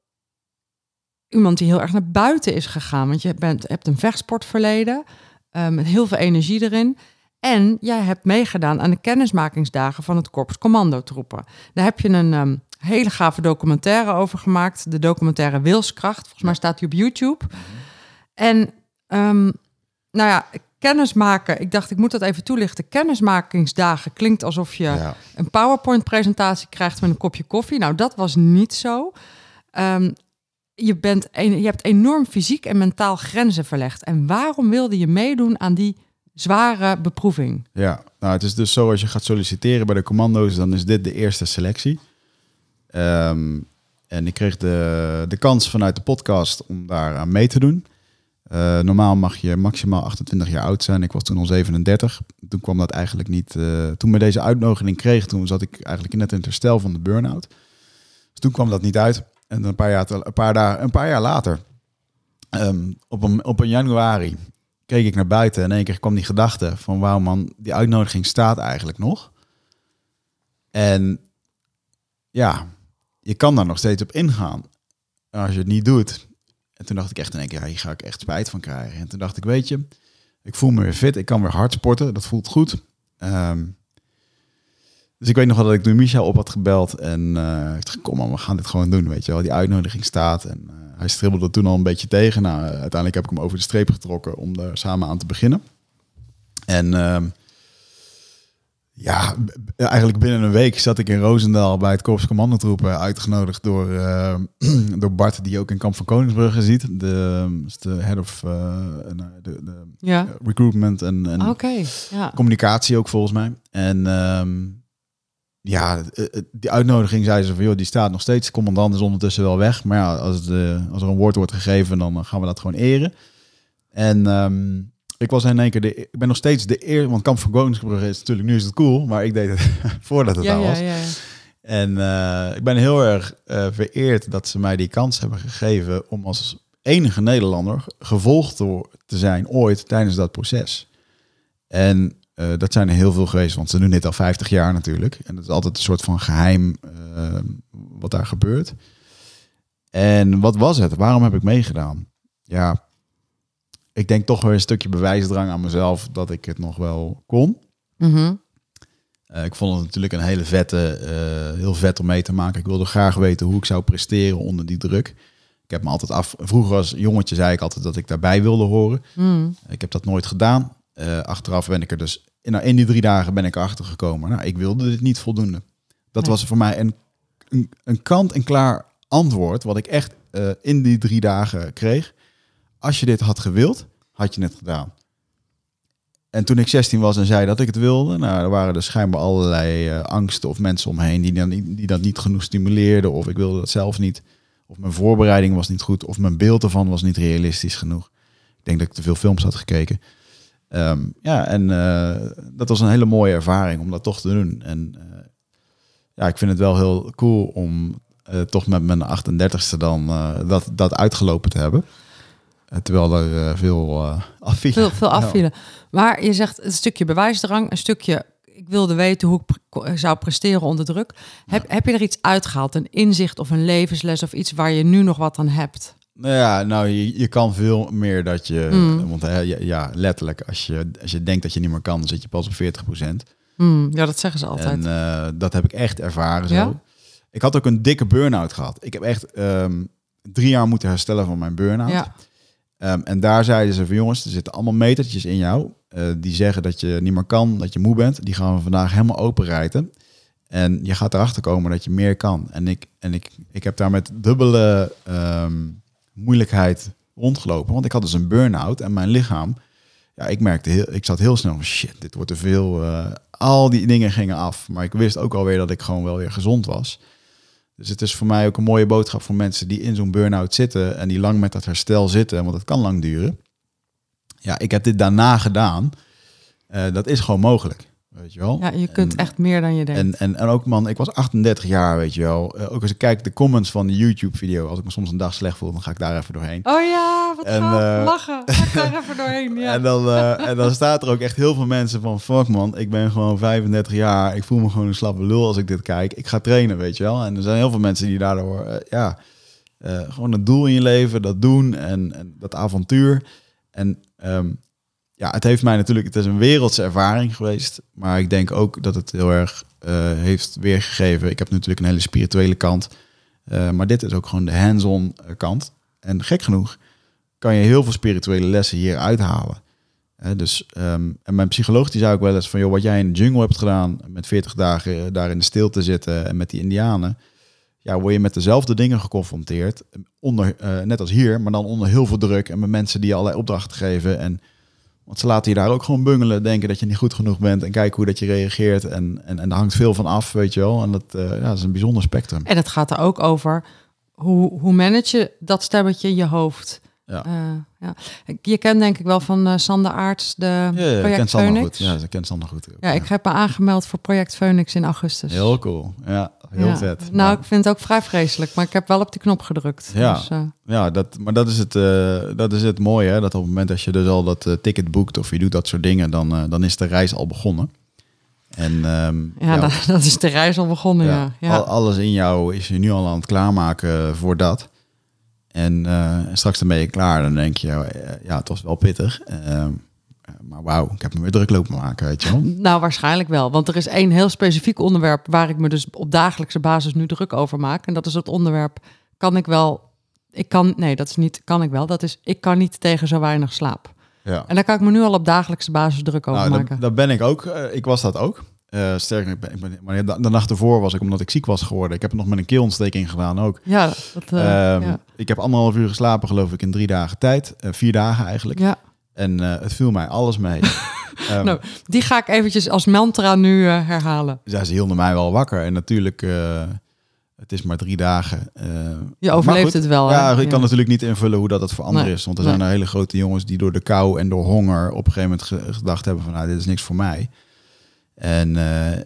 iemand die heel erg naar buiten is gegaan, want je bent, hebt een vechtsportverleden eh, met heel veel energie erin. En jij hebt meegedaan aan de kennismakingsdagen van het Korps Commandotroepen. Daar heb je een ehm, hele gave documentaire over gemaakt. De documentaire Wilskracht. Volgens mij staat die op YouTube. En ehm, nou ja, kennismaken. Ik dacht, ik moet dat even toelichten. Kennismakingsdagen klinkt alsof je Ja. een PowerPoint-presentatie krijgt met een kopje koffie. Nou, dat was niet zo. Ehm, je, bent je hebt enorm fysiek en mentaal grenzen verlegd. En waarom wilde je meedoen aan die zware beproeving? Ja, nou het is dus zo als je gaat solliciteren bij de commando's, dan is dit de eerste selectie. Ehm, en ik kreeg de, de kans vanuit de podcast om daar aan mee te doen. Eh, normaal mag je maximaal 28 jaar oud zijn. Ik was toen al 37. Toen kwam dat eigenlijk niet. eh, toen we deze uitnodiging kreeg, toen zat ik eigenlijk net in het herstel van de burn-out. Dus toen kwam dat niet uit. En een paar jaar, een paar, dagen, een paar jaar later, ehm, op, een, op een januari, keek ik naar buiten en in één keer kwam die gedachte van wauw man, die uitnodiging staat eigenlijk nog. En ja, je kan daar nog steeds op ingaan. Als je het niet doet. En toen dacht ik echt in één keer, ja, hier ga ik echt spijt van krijgen. En toen dacht ik, weet je, ik voel me weer fit, ik kan weer hard sporten, dat voelt goed. Ehm, dus ik weet nog wel dat ik toen Michel op had gebeld en eh, ik dacht, kom man, we gaan dit gewoon doen, weet je wel. Die uitnodiging staat en eh, hij stribbelde toen al een beetje tegen. Nou, eh, uiteindelijk heb ik hem over de streep getrokken om er samen aan te beginnen. En ehm, Ja, eigenlijk binnen een week zat ik in Roosendaal bij het Korps Commandotroepen uitgenodigd door, eh, door Bart, die ook in Kamp van Koningsbrugge ziet. De, is de head of eh, nou, de, de Ja. recruitment en, en. Ja. communicatie ook volgens mij. En ehm, ja, eh, eh, die uitnodiging zei ze van, joh, die staat nog steeds. De commandant is ondertussen wel weg. Maar ja, als, eh, als er een woord wordt gegeven, dan eh, gaan we dat gewoon eren. En ehm, ik was in één keer, de, ik ben nog steeds de eer, want Kamp van Koningsbrugge is natuurlijk, nu is het cool, maar ik deed het voordat het Ja, al ja, was. ja, ja. En ik ben heel erg vereerd dat ze mij die kans hebben gegeven om als enige Nederlander gevolgd te, te zijn ooit tijdens dat proces. En eh, dat zijn er heel veel geweest, want ze doen dit al 50 jaar natuurlijk. En het is altijd een soort van geheim eh, wat daar gebeurt. En wat was het? Waarom heb ik meegedaan? Ja, ik denk toch weer een stukje bewijsdrang aan mezelf dat ik het nog wel kon. Mhm. Eh, ik vond het natuurlijk een hele vette, heel vet om mee te maken. Ik wilde graag weten hoe ik zou presteren onder die druk. Ik heb me altijd af. Vroeger als jongetje zei ik altijd dat ik daarbij wilde horen. Mm. Ik heb dat nooit gedaan. Eh, achteraf ben ik er dus in, nou, in die drie dagen ben ik erachter gekomen. Nou, ik wilde dit niet voldoende. Dat Nee. was voor mij een, een, een kant-en-klaar antwoord wat ik echt eh, in die drie dagen kreeg. Als je dit had gewild, had je het gedaan. En toen ik 16 was en zei dat ik het wilde, nou, er waren er schijnbaar allerlei eh, angsten of mensen omheen die, dan, die dat niet genoeg stimuleerden. Of ik wilde dat zelf niet. Of mijn voorbereiding was niet goed. Of mijn beeld ervan was niet realistisch genoeg. Ik denk dat ik te veel films had gekeken. Ehm, ja, en eh, dat was een hele mooie ervaring om dat toch te doen. En eh, ja, ik vind het wel heel cool om eh, toch met mijn 38ste dan dat, dat uitgelopen te hebben. Terwijl er veel afvielen. Veel, veel afvielen. Maar je zegt een stukje bewijsdrang, een stukje... Ik wilde weten hoe ik pre- zou presteren onder druk. Heb, heb je er iets uitgehaald? Een inzicht of een levensles of iets waar je nu nog wat aan hebt? Nou ja, nou, je, je kan veel meer dat je... Mm. Want hè, ja, letterlijk, als je, als je denkt dat je niet meer kan, dan zit je pas op 40% Hmm, ja, dat zeggen ze altijd. En eh, dat heb ik echt ervaren zo. Ja? Ik had ook een dikke burn-out gehad. Ik heb echt ehm, drie jaar moeten herstellen van mijn burn-out. ja. Ehm, en daar zeiden ze van jongens, er zitten allemaal metertjes in jou. eh, die zeggen dat je niet meer kan, dat je moe bent. Die gaan we vandaag helemaal openrijten. En je gaat erachter komen dat je meer kan. En ik, en ik, ik heb daar met dubbele ehm, moeilijkheid rondgelopen. Want ik had dus een burn-out en mijn lichaam... Ja, ik merkte heel, ik zat heel snel van shit, dit wordt te veel. eh, al die dingen gingen af. Maar ik wist ook alweer dat ik gewoon wel weer gezond was. Dus het is voor mij ook een mooie boodschap voor mensen die in zo'n burn-out zitten en die lang met dat herstel zitten, want het kan lang duren. Ja, ik heb dit daarna gedaan. Eh, dat is gewoon mogelijk, weet je wel. ja, je kunt En- echt meer dan je denkt. En, en, en ook man, ik was 38 jaar, weet je wel. Eh, ook als ik kijk de comments van de YouTube-video, als ik me soms een dag slecht voel, dan ga ik daar even doorheen. oh ja, wat En, gaaf. eh, Lachen. Ga ik daar even doorheen. Ja. En, dan, eh, en dan staat er ook echt heel veel mensen van... fuck man, ik ben gewoon 35 jaar. Ik voel me gewoon een slappe lul als ik dit kijk. Ik ga trainen, weet je wel. En er zijn heel veel mensen die daardoor... ja, gewoon het doel in je leven, dat doen en, en dat avontuur. En ehm, ja, het heeft mij natuurlijk... Het is een wereldse ervaring geweest. Maar ik denk ook dat het heel erg eh, heeft weergegeven. Ik heb natuurlijk een hele spirituele kant. eh, maar dit is ook gewoon de hands-on eh, kant. En gek genoeg kan je heel veel spirituele lessen hier uithalen. Hè, dus, ehm, en mijn psycholoog die zei ook wel eens van... joh, wat jij in de jungle hebt gedaan... met 40 dagen daar in de stilte zitten en met die indianen... ja, word je met dezelfde dingen geconfronteerd. Onder, net als hier, maar dan onder heel veel druk... en met mensen die allerlei opdrachten geven. En, want ze laten je daar ook gewoon bungelen... denken dat je niet goed genoeg bent... en kijken hoe dat je reageert. En, en, en daar hangt veel van af, weet je wel. En dat, eh, ja, dat is een bijzonder spectrum. En het gaat er ook over hoe, hoe manage je dat stemmetje in je hoofd. Ja. Eh, ja. Je kent denk ik wel van eh, Sander Aarts, de Ja, ja, Project ken Sander Phoenix. goed. Ja, ze kent Sander goed. ook. Ja, ik heb me aangemeld voor Project Phoenix in augustus. Heel cool. Ja, heel Ja. vet. Nou, Ja. ik vind het ook vrij vreselijk, maar ik heb wel op die knop gedrukt. Ja. Dus, eh, Ja, dat, maar dat is, het, eh, dat is het mooie. Hè? Dat op het moment dat je dus al dat eh, ticket boekt of je doet dat soort dingen, dan, dan is de reis al begonnen. En ehm, ja, Dat, dat is de reis al begonnen, ja. al- alles in jou is je nu al aan het klaarmaken voor dat. En straks dan ben je klaar. Dan denk je, ja, het was wel pittig. Ehm, maar wauw, ik heb me weer druk lopen maken, weet je wel. Nou, waarschijnlijk wel. Want er is één heel specifiek onderwerp waar ik me dus op dagelijkse basis nu druk over maak. En dat is het onderwerp, kan ik wel... Ik kan, nee, dat is niet, kan ik wel. Dat is, ik kan niet tegen zo weinig slaap. Ja. En daar kan ik me nu al op dagelijkse basis druk over Nou, maken. dat, dat ben ik ook. Eh, ik was dat ook. Eh sterker, ik ben, ik ben, maar de, de nacht ervoor was ik omdat ik ziek was geworden. Ik heb het nog met een keelontsteking gedaan ook. Ja, dat, eh, Ehm, ja. Ik heb anderhalf uur geslapen, geloof ik, in drie dagen tijd. Eh, vier dagen eigenlijk. ja. En eh, het viel mij alles mee. Ehm, Nou, die ga ik eventjes als mantra nu eh, herhalen. ja, ze hielden mij wel wakker. En natuurlijk, eh, het is maar drie dagen. Je overleeft goed, het wel. Ja, hè? ik kan natuurlijk niet invullen hoe dat het voor anderen Nee, is. Want er nee. zijn er hele grote jongens die door de kou en door honger op een gegeven moment ge- gedacht hebben van nou, dit is niks voor mij. En,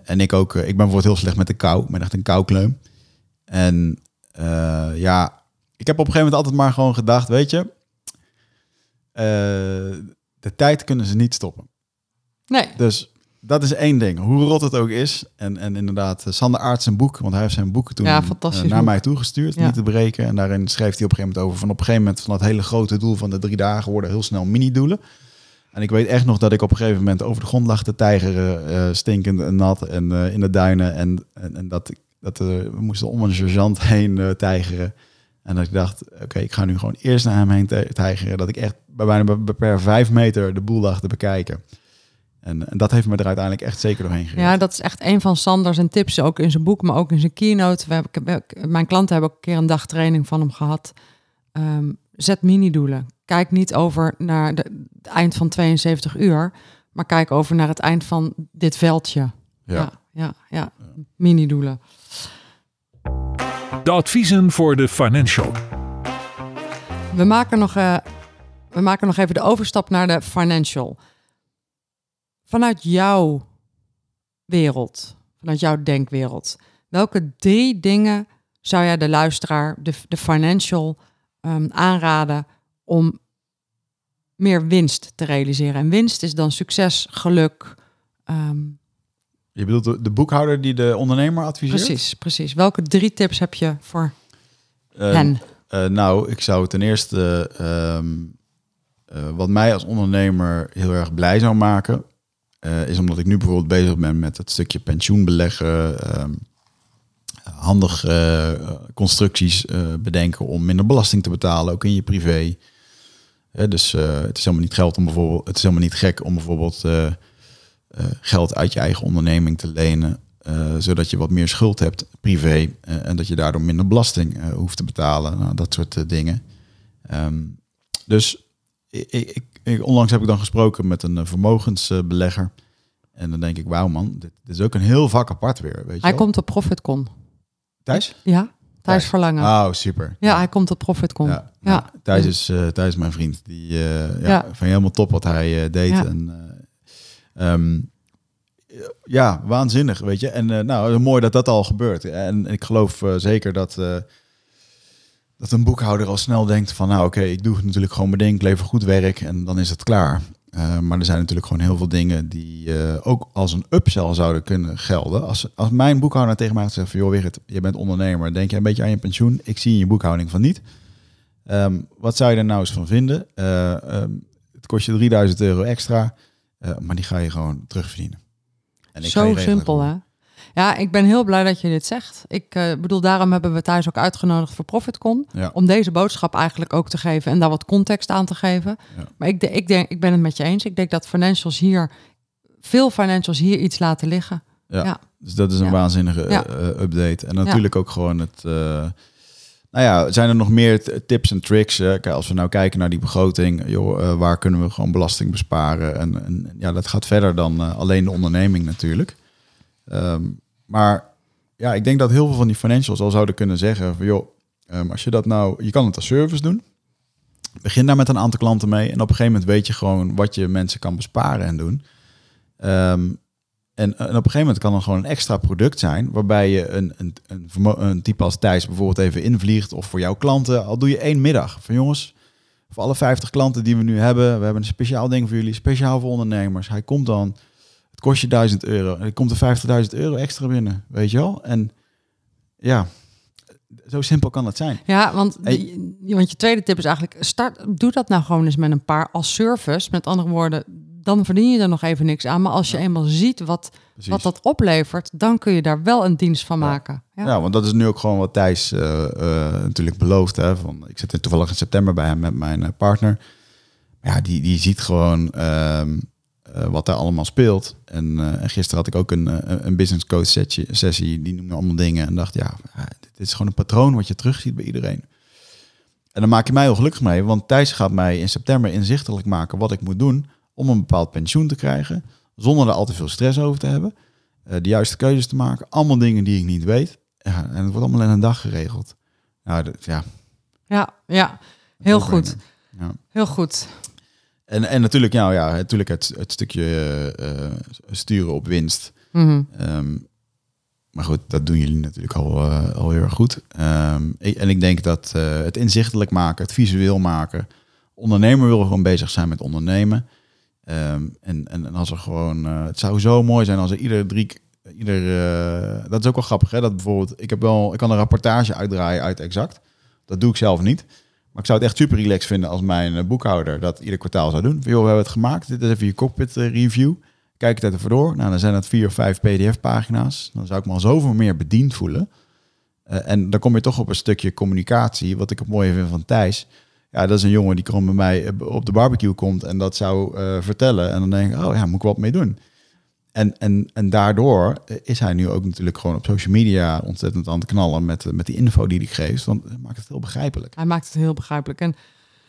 en ik ook, ik ben bijvoorbeeld heel slecht met de kou. Ik ben echt een koukleum. En ja, ik heb op een gegeven moment altijd maar gewoon gedacht, weet je, de tijd kunnen ze niet stoppen. Nee, Dus dat is één ding. Hoe rot het ook is. En, en inderdaad, eh, Sander Aert zijn boek, want hij heeft zijn boek toen Ja, eh, naar boek. mij toegestuurd, Ja. niet te breken. En daarin schreef hij op een gegeven moment over van op een gegeven moment van dat hele grote doel van de drie dagen worden heel snel mini-doelen. En ik weet echt nog dat ik op een gegeven moment over de grond lag te tijgeren, eh, stinkend en nat en eh, in de duinen. En, en, en dat, ik- dat eh, we moesten om een sergeant heen eh, tijgeren. En dat ik dacht, oké, ik ga nu gewoon eerst naar hem heen tij- tijgeren. Dat ik echt bij bijna bij- per vijf meter de boel lag te bekijken. En, en dat heeft me er uiteindelijk echt zeker doorheen gereden. ja, dat is echt een van Sanders en tips, ook in zijn boek, maar ook in zijn keynote. We hebben, we hebben- mijn klanten hebben ook een keer een dag training van hem gehad. Ehm, zet mini-doelen. Kijk niet over naar de, het eind van 72 uur, maar kijk over naar het eind van dit veldje. Ja. ja, ja. ja. Mini-doelen. De adviezen voor de financial. We maken, nog, eh, we maken nog even de overstap naar de financial. Vanuit jouw wereld, vanuit jouw denkwereld, welke drie dingen zou jij de luisteraar, de, de financial, ehm, aanraden om meer winst te realiseren? En winst is dan succes, geluk. ehm, Je bedoelt de, de boekhouder die de ondernemer adviseert? precies, precies. Welke drie tips heb je voor Eh, hen? eh, nou, ik zou ten eerste ehm, eh, wat mij als ondernemer heel erg blij zou maken, eh, is omdat ik nu bijvoorbeeld bezig ben met het stukje pensioenbeleggen, ehm handig constructies bedenken om minder belasting te betalen, ook in je privé. Dus het is helemaal niet geld om bijvoorbeeld, het is helemaal niet gek om bijvoorbeeld eh, geld uit je eigen onderneming te lenen, eh, zodat je wat meer schuld hebt privé eh, en dat je daardoor minder belasting hoeft te betalen. Nou, dat soort dingen. Ehm, dus ik, ik, ik- onlangs heb ik dan gesproken met een vermogensbelegger. En dan denk ik, wauw man, dit, dit is ook een heel vak apart weer. Weet je Hij wel? komt op ProfitCon. Thijs? Ja, Thijs. Verlangen. Oh, super. Ja, hij komt op ProfitCon. Ja, Ja. ja. Thijs, is, Thijs is mijn vriend. Die eh, ja, Ja. vind je helemaal top wat hij deed. En, eh, ehm, ja, waanzinnig, weet je. En eh, nou, mooi dat dat al gebeurt. En ik geloof eh, zeker dat, eh, dat een boekhouder al snel denkt van... nou, oké, ik doe natuurlijk gewoon mijn ding, ik lever goed werk en dan is het klaar. Maar er zijn natuurlijk gewoon heel veel dingen die ook als een upsell zouden kunnen gelden. Als, als mijn boekhouder tegen mij zegt van... joh, Wigert, je bent ondernemer, denk je een beetje aan je pensioen? Ik zie in je boekhouding van niet. Ehm, wat zou je er nou eens van vinden? Eh, ehm, het kost je 3000 euro extra, eh, maar die ga je gewoon terugverdienen. En ik Zo simpel, hè? Ja, ik ben heel blij dat je dit zegt. Ik eh, bedoel, daarom hebben we Thijs ook uitgenodigd voor ProfitCon. Ja. Om deze boodschap eigenlijk ook te geven en daar wat context aan te geven. Ja. Maar ik, ik, denk, ik ben het met je eens. Ik denk dat financials hier, veel financials hier iets laten liggen. Ja. Ja. Dus dat is een waanzinnige eh, update. En natuurlijk ook gewoon het... nou ja, zijn er nog meer tips en tricks? kijk, als we nou kijken naar die begroting, joh, eh, waar kunnen we gewoon belasting besparen? En, en ja, dat gaat verder dan eh, alleen de onderneming natuurlijk. Ehm, maar ja, ik denk dat heel veel van die financials al zouden kunnen zeggen van, joh, ehm, als je dat nou, je kan het als service doen. Begin daar met een aantal klanten mee en op een gegeven moment weet je gewoon wat je mensen kan besparen en doen. Ehm, en, en op een gegeven moment kan er gewoon een extra product zijn, waarbij je een, een, een, een type als Thijs bijvoorbeeld even invliegt, of voor jouw klanten, al doe je één middag. Van jongens, voor alle 50 klanten die we nu hebben, we hebben een speciaal ding voor jullie, speciaal voor ondernemers. Hij komt dan, het kost je 1000 euro, en er komt er 50.000 euro extra binnen, weet je wel? En ja, zo simpel kan het zijn. Ja, want, die- want je tweede tip is eigenlijk, start, doe dat nou gewoon eens met een paar als service. Met andere woorden, dan verdien je er nog even niks aan. Maar als je eenmaal ziet wat, Precies. wat dat oplevert, dan kun je daar wel een dienst van Ja. maken. Ja. Ja. want dat is nu ook gewoon wat Thijs eh, eh, natuurlijk belooft. Hè, van, ik zit toevallig in september bij hem met mijn eh, partner. Ja, die, die ziet gewoon ehm, eh, wat daar allemaal speelt. En, en gisteren had ik ook een, een business coach sessie, sessie, die noemde allemaal dingen. En dacht, ja, ja, dit is gewoon een patroon wat je terugziet bij iedereen. En dan maak je mij heel gelukkig mee, want Thijs gaat mij in september inzichtelijk maken wat ik moet doen om een bepaald pensioen te krijgen, zonder er al te veel stress over te hebben. Eh, de juiste keuzes te maken, allemaal dingen die ik niet weet. Ja, en het wordt allemaal in een dag geregeld. Nou, dat, ja, Ja, ja. Heel goed. Ja. Heel goed. En, en natuurlijk, ja, ja, natuurlijk het, het stukje eh, sturen op winst. Mhm. Ehm, maar goed, dat doen jullie natuurlijk al, eh, al heel erg goed. Ehm, en ik denk dat het inzichtelijk maken, het visueel maken. Ondernemer wil gewoon bezig zijn met ondernemen. Ehm, en, en, als er gewoon, eh, het zou zo mooi zijn als er ieder drie, ieder, eh, dat is ook wel grappig, hè? Dat bijvoorbeeld, ik heb wel, ik kan een rapportage uitdraaien uit Exact. Dat doe ik zelf niet. Maar ik zou het echt super relaxed vinden als mijn eh, boekhouder dat ieder kwartaal zou doen. Van, we hebben het gemaakt. Dit is even je cockpit review. Kijk het even door. Nou, dan zijn het vier of vijf pdf-pagina's. Dan zou ik me al zoveel meer bediend voelen. En dan kom je toch op een stukje communicatie. Wat ik het mooie vind van Thijs. Ja, dat is een jongen die gewoon bij mij eh, op de barbecue komt en dat zou eh, vertellen. En dan denk ik, oh ja, moet ik wat mee doen. En, en, en daardoor eh, is hij nu ook natuurlijk gewoon op social media ontzettend aan het knallen met, met die info die hij geeft. Want het maakt het heel begrijpelijk. Hij maakt het heel begrijpelijk. En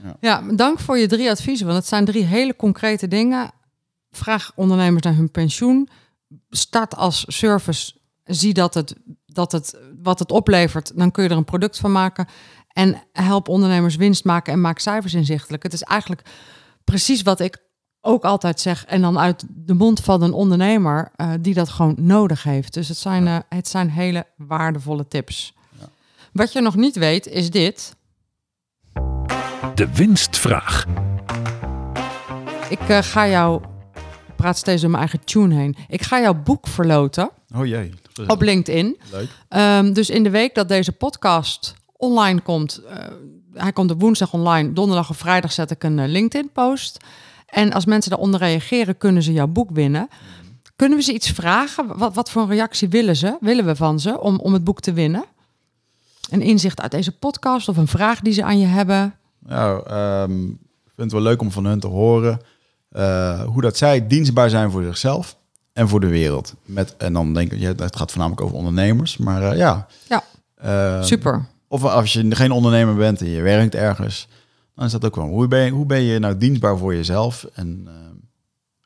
Ja. ja. dank voor je drie adviezen, want het zijn drie hele concrete dingen. Vraag ondernemers naar hun pensioen. Start als service. Zie dat het, dat het wat het oplevert, dan kun je er een product van maken. En help ondernemers winst maken en maak cijfers inzichtelijk. Het is eigenlijk precies wat ik ook altijd zeg. En dan uit de mond van een ondernemer eh, die dat gewoon nodig heeft. Dus het zijn, eh, het zijn hele waardevolle tips. Wat je nog niet weet, is dit. De winstvraag. Ik eh, ga jou. Ik praat steeds door mijn eigen tune heen. Ik ga jouw boek verloten Oh jee. op LinkedIn. Leuk. Ehm, dus in de week dat deze podcast online komt, eh, hij komt op woensdag online, donderdag of vrijdag zet ik een eh, LinkedIn-post. En als mensen daaronder reageren, kunnen ze jouw boek winnen. Kunnen we ze iets vragen? Wat, wat voor een reactie willen ze? Willen we van ze om, om het boek te winnen? Een inzicht uit deze podcast of een vraag die ze aan je hebben? Nou, ehm, ik vind het wel leuk om van hun te horen eh, hoe dat zij dienstbaar zijn voor zichzelf en voor de wereld. Met, en dan denk ik, ja, het gaat voornamelijk over ondernemers, maar ja. Ja, Ehm, super. Of als je geen ondernemer bent en je werkt ergens, dan is dat ook wel. Hoe ben je, hoe ben je nou dienstbaar voor jezelf en, ehm,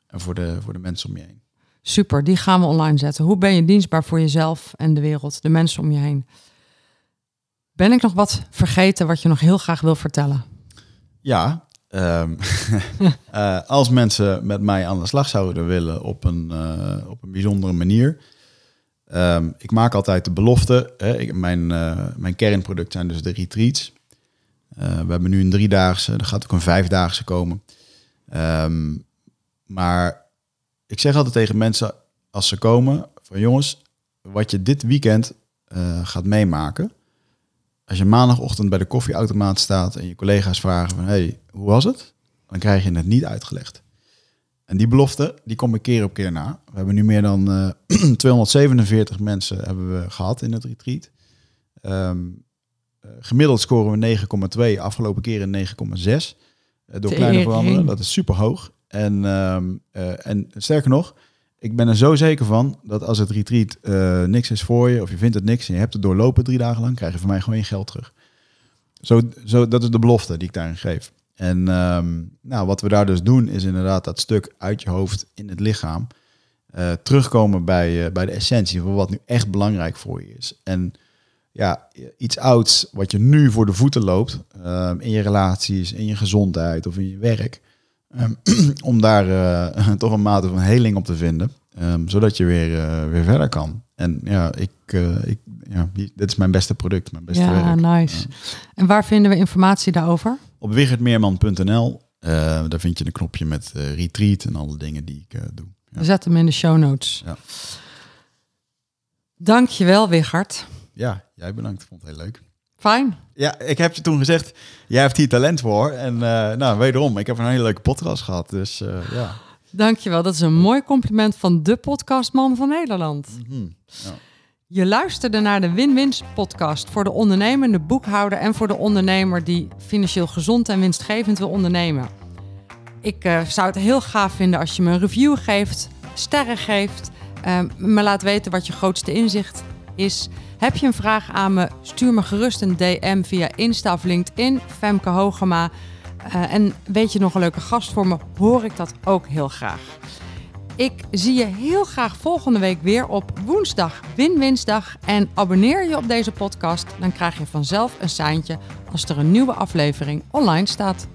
en voor, de, voor de mensen om je heen? Super, die gaan we online zetten. Hoe ben je dienstbaar voor jezelf en de wereld, de mensen om je heen? Ben ik nog wat vergeten wat je nog heel graag wil vertellen? Ja, ehm, eh, als mensen met mij aan de slag zouden willen op een, eh, op een bijzondere manier. Ehm, ik maak altijd de belofte. Hè, mijn, eh, mijn kernproduct zijn dus de retreats. Eh, we hebben nu een driedaagse, er gaat ook een vijfdaagse komen. Ehm, maar ik zeg altijd tegen mensen als ze komen: van jongens, wat je dit weekend eh, gaat meemaken. Als je maandagochtend bij de koffieautomaat staat en je collega's vragen van hey, hoe was het? Dan krijg je het niet uitgelegd. En die belofte, die kom ik keer op keer na. We hebben nu meer dan eh, 247 mensen hebben we gehad in het retreat. Ehm, eh, gemiddeld scoren we 9,2, afgelopen keer een 9,6. Eh, door kleine veranderen, dat is super hoog. En, ehm, eh, en sterker nog, ik ben er zo zeker van dat als het retreat niks is voor je, of je vindt het niks en je hebt het doorlopen drie dagen lang, krijg je van mij gewoon je geld terug. Zo, zo, dat is de belofte die ik daarin geef. En ehm, nou, wat we daar dus doen, is inderdaad dat stuk uit je hoofd in het lichaam. eh, terugkomen bij, eh, bij de essentie van wat nu echt belangrijk voor je is. En ja, iets ouds wat je nu voor de voeten loopt, ehm, in je relaties, in je gezondheid of in je werk, ehm, om daar eh, toch een mate van heling op te vinden, zodat je weer, weer verder kan. En ja, ik, ik, ja, dit is mijn beste product, mijn beste ja, werk. nice. En waar vinden we informatie daarover? Op wichertmeerman.nl, eh, daar vind je een knopje met eh, retreat en alle dingen die ik eh, doe. Ja. We zetten hem in de show notes. Ja. Dankjewel, Wichert. ja, jij bedankt. Ik vond het heel leuk. Fijn. Ja, ik heb je toen gezegd, jij hebt hier talent voor. En nou, wederom, ik heb een hele leuke podcast gehad. Dus ja. Dankjewel. Dat is een mooi compliment van de podcastman van Nederland. Mhm. Ja. Je luisterde naar de Win-Wins podcast voor de ondernemende boekhouder en voor de ondernemer die financieel gezond en winstgevend wil ondernemen. ik eh, zou het heel gaaf vinden als je me een review geeft, sterren geeft, uh, me laat weten wat je grootste inzicht is. Heb je een vraag aan me, stuur me gerust een DM via Insta of LinkedIn, Femke Hogema. Uh, en weet je nog een leuke gast voor me, hoor ik dat ook heel graag. Ik zie je heel graag volgende week weer op woensdag, Win-Winsdag. En abonneer je op deze podcast, dan krijg je vanzelf een seintje als er een nieuwe aflevering online staat.